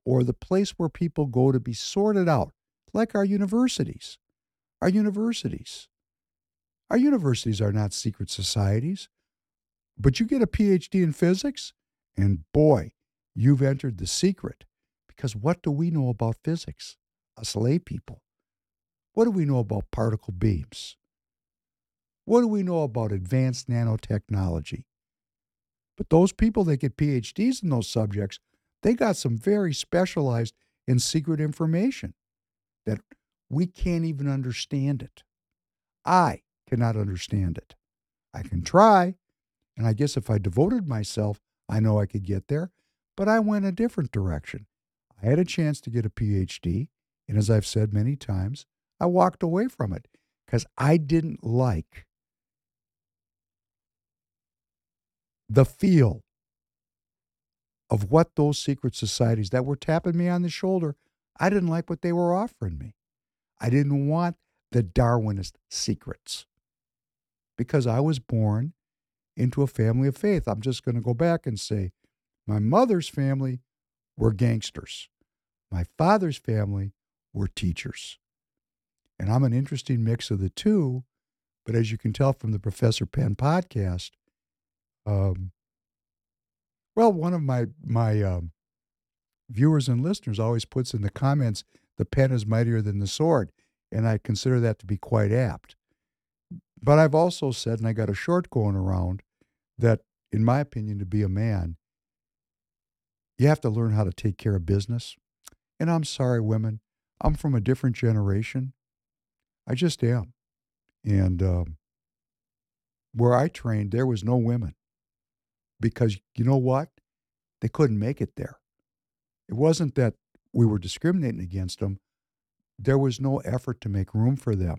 or the place where people go to be sorted out, like our universities. Our universities. Our universities are not secret societies. But you get a PhD in physics, and boy, you've entered the secret. Because what do we know about physics, us lay people? What do we know about particle beams? What do we know about advanced nanotechnology? But those people that get PhDs in those subjects, they got some very specialized and secret information that we can't even understand it. I cannot understand it. I can try, and I guess if I devoted myself, I know I could get there, but I went a different direction. I had a chance to get a PhD, and as I've said many times, I walked away from it because I didn't like the feel of what those secret societies that were tapping me on the shoulder, I didn't like what they were offering me. I didn't want the Darwinist secrets because I was born into a family of faith. I'm just going to go back and say my mother's family were gangsters, my father's family were teachers. And I'm an interesting mix of the two. But as you can tell from the Professor Penn podcast, um, well, one of my my um, viewers and listeners always puts in the comments, "The pen is mightier than the sword," and I consider that to be quite apt. But I've also said, and I got a short going around, that in my opinion, to be a man, you have to learn how to take care of business. And I'm sorry, women, I'm from a different generation. I just am. And um, where I trained, there was no women because you know what? They couldn't make it there. It wasn't that we were discriminating against them, there was no effort to make room for them.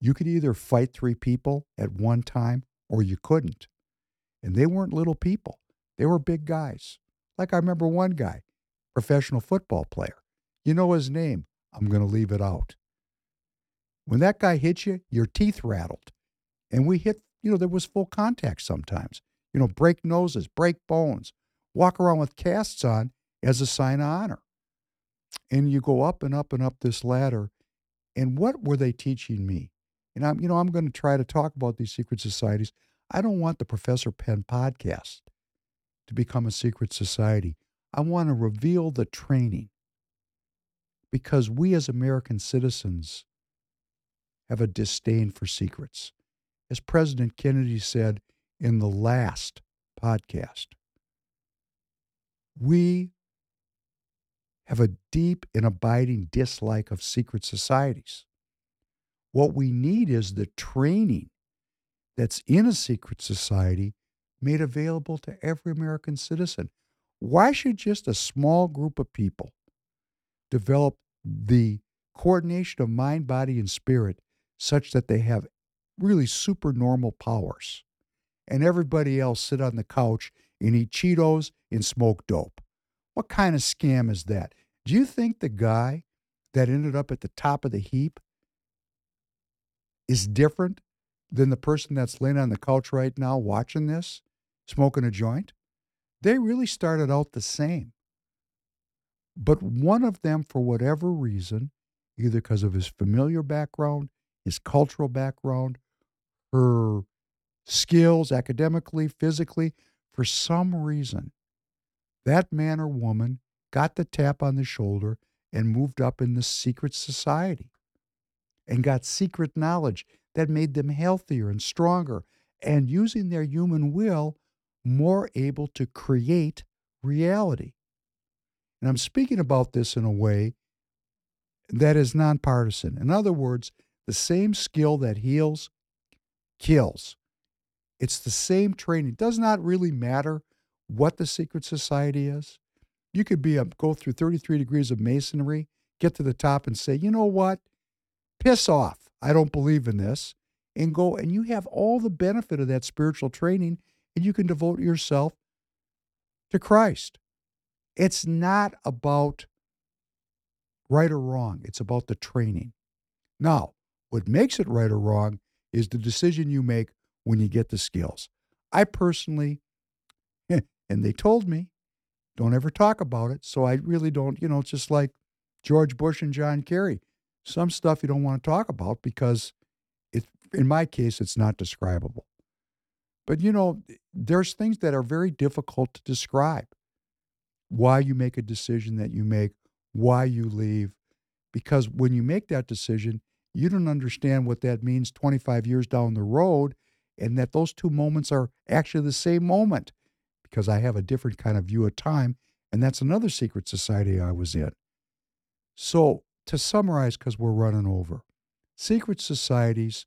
You could either fight three people at one time or you couldn't. And they weren't little people, they were big guys. Like I remember one guy, professional football player. You know his name. I'm going to leave it out. When that guy hit you, your teeth rattled. And we hit, you know, there was full contact sometimes. You know, break noses, break bones, walk around with casts on as a sign of honor. And you go up and up and up this ladder. And what were they teaching me? And I'm, you know, I'm going to try to talk about these secret societies. I don't want the Professor Penn podcast to become a secret society. I want to reveal the training because we as American citizens have a disdain for secrets. As President Kennedy said in the last podcast, we have a deep and abiding dislike of secret societies. What we need is the training that's in a secret society made available to every American citizen. Why should just a small group of people develop the coordination of mind, body, and spirit such that they have really supernormal powers. And everybody else sit on the couch and eat Cheetos and smoke dope. What kind of scam is that? Do you think the guy that ended up at the top of the heap is different than the person that's laying on the couch right now watching this, smoking a joint? They really started out the same. But one of them, for whatever reason, either because of his familiar background, his cultural background, her skills academically, physically, for some reason, that man or woman got the tap on the shoulder and moved up in the secret society and got secret knowledge that made them healthier and stronger and using their human will more able to create reality. And I'm speaking about this in a way that is nonpartisan. In other words, the same skill that heals kills. It's the same training. It does not really matter what the secret society is. You could be a go through 33 degrees of masonry, get to the top and say, "You know what? Piss off. I don't believe in this." And go and you have all the benefit of that spiritual training and you can devote yourself to Christ. It's not about right or wrong, it's about the training. Now, what makes it right or wrong is the decision you make when you get the skills. I personally, and they told me, don't ever talk about it. So I really don't, you know, it's just like George Bush and John Kerry. Some stuff you don't want to talk about because it, in my case, it's not describable. But, you know, there's things that are very difficult to describe. Why you make a decision that you make, why you leave. Because when you make that decision, you don't understand what that means 25 years down the road and that those two moments are actually the same moment because I have a different kind of view of time. And that's another secret society I was in. So, to summarize, because we're running over, secret societies,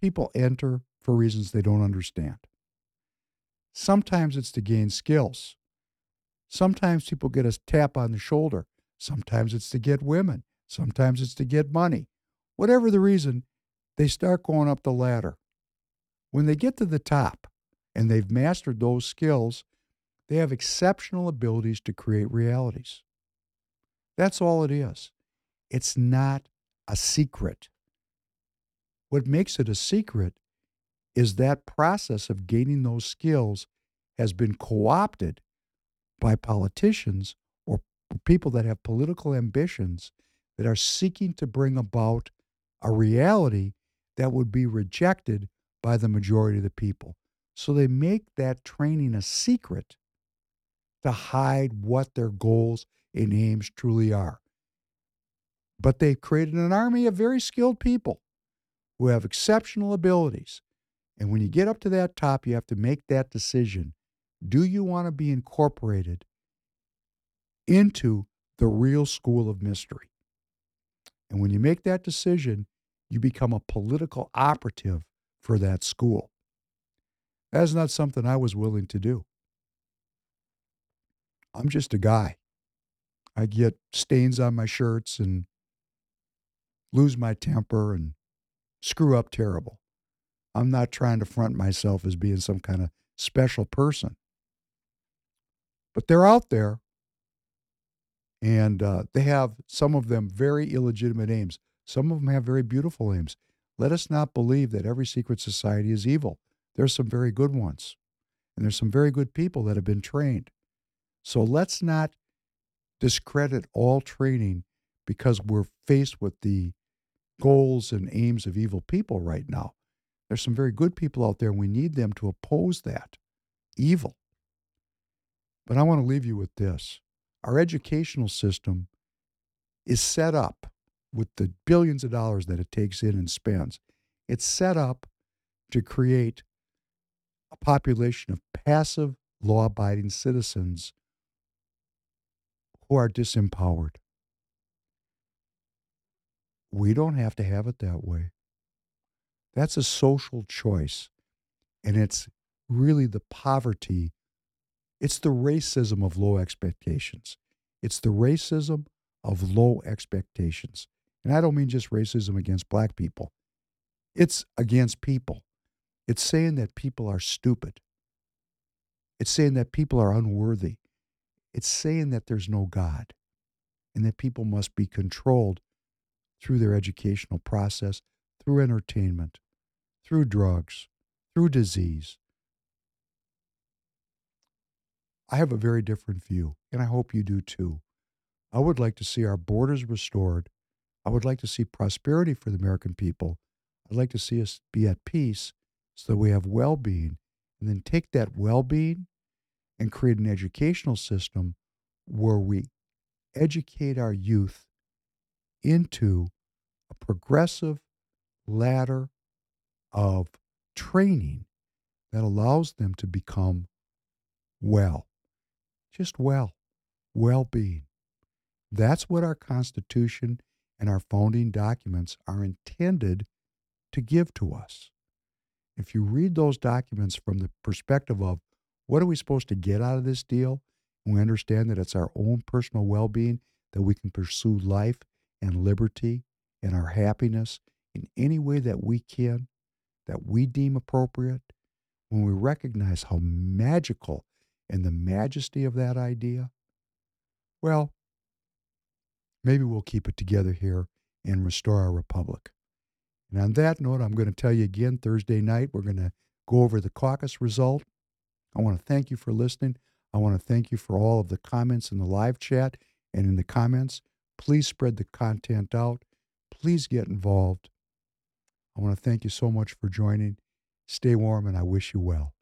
people enter for reasons they don't understand. Sometimes it's to gain skills. Sometimes people get a tap on the shoulder. Sometimes it's to get women. Sometimes it's to get money. Whatever the reason, they start going up the ladder. When they get to the top and they've mastered those skills, they have exceptional abilities to create realities. That's all it is. It's not a secret. What makes it a secret is that process of gaining those skills has been co opted by politicians or people that have political ambitions that are seeking to bring about a reality that would be rejected by the majority of the people. So they make that training a secret to hide what their goals and aims truly are. But they've created an army of very skilled people who have exceptional abilities. And when you get up to that top, you have to make that decision. Do you want to be incorporated into the real school of mystery? And when you make that decision, you become a political operative for that school. That's not something I was willing to do. I'm just a guy. I get stains on my shirts and lose my temper and screw up terrible. I'm not trying to front myself as being some kind of special person. But they're out there, and uh, they have some of them very illegitimate aims. Some of them have very beautiful aims. Let us not believe that every secret society is evil. There's some very good ones, and there's some very good people that have been trained. So let's not discredit all training because we're faced with the goals and aims of evil people right now. There's some very good people out there, and we need them to oppose that evil. But I want to leave you with this our educational system is set up with the billions of dollars that it takes in and spends. It's set up to create population of passive, law abiding citizens who are disempowered. We don't have to have it that way. That's a social choice. And it's really the poverty, it's the racism of low expectations. It's the racism of low expectations. And I don't mean just racism against black people, it's against people. It's saying that people are stupid. It's saying that people are unworthy. It's saying that there's no God and that people must be controlled through their educational process, through entertainment, through drugs, through disease. I have a very different view, and I hope you do too. I would like to see our borders restored. I would like to see prosperity for the American people. I'd like to see us be at peace so that we have well being, and then take that well being and create an educational system where we educate our youth into a progressive ladder of training that allows them to become well, just well, well being. That's what our Constitution and our founding documents are intended to give to us. If you read those documents from the perspective of what are we supposed to get out of this deal, and we understand that it's our own personal well being, that we can pursue life and liberty and our happiness in any way that we can, that we deem appropriate, when we recognize how magical and the majesty of that idea, well, maybe we'll keep it together here and restore our republic. And on that note, I'm going to tell you again Thursday night, we're going to go over the caucus result. I want to thank you for listening. I want to thank you for all of the comments in the live chat and in the comments. Please spread the content out. Please get involved. I want to thank you so much for joining. Stay warm, and I wish you well.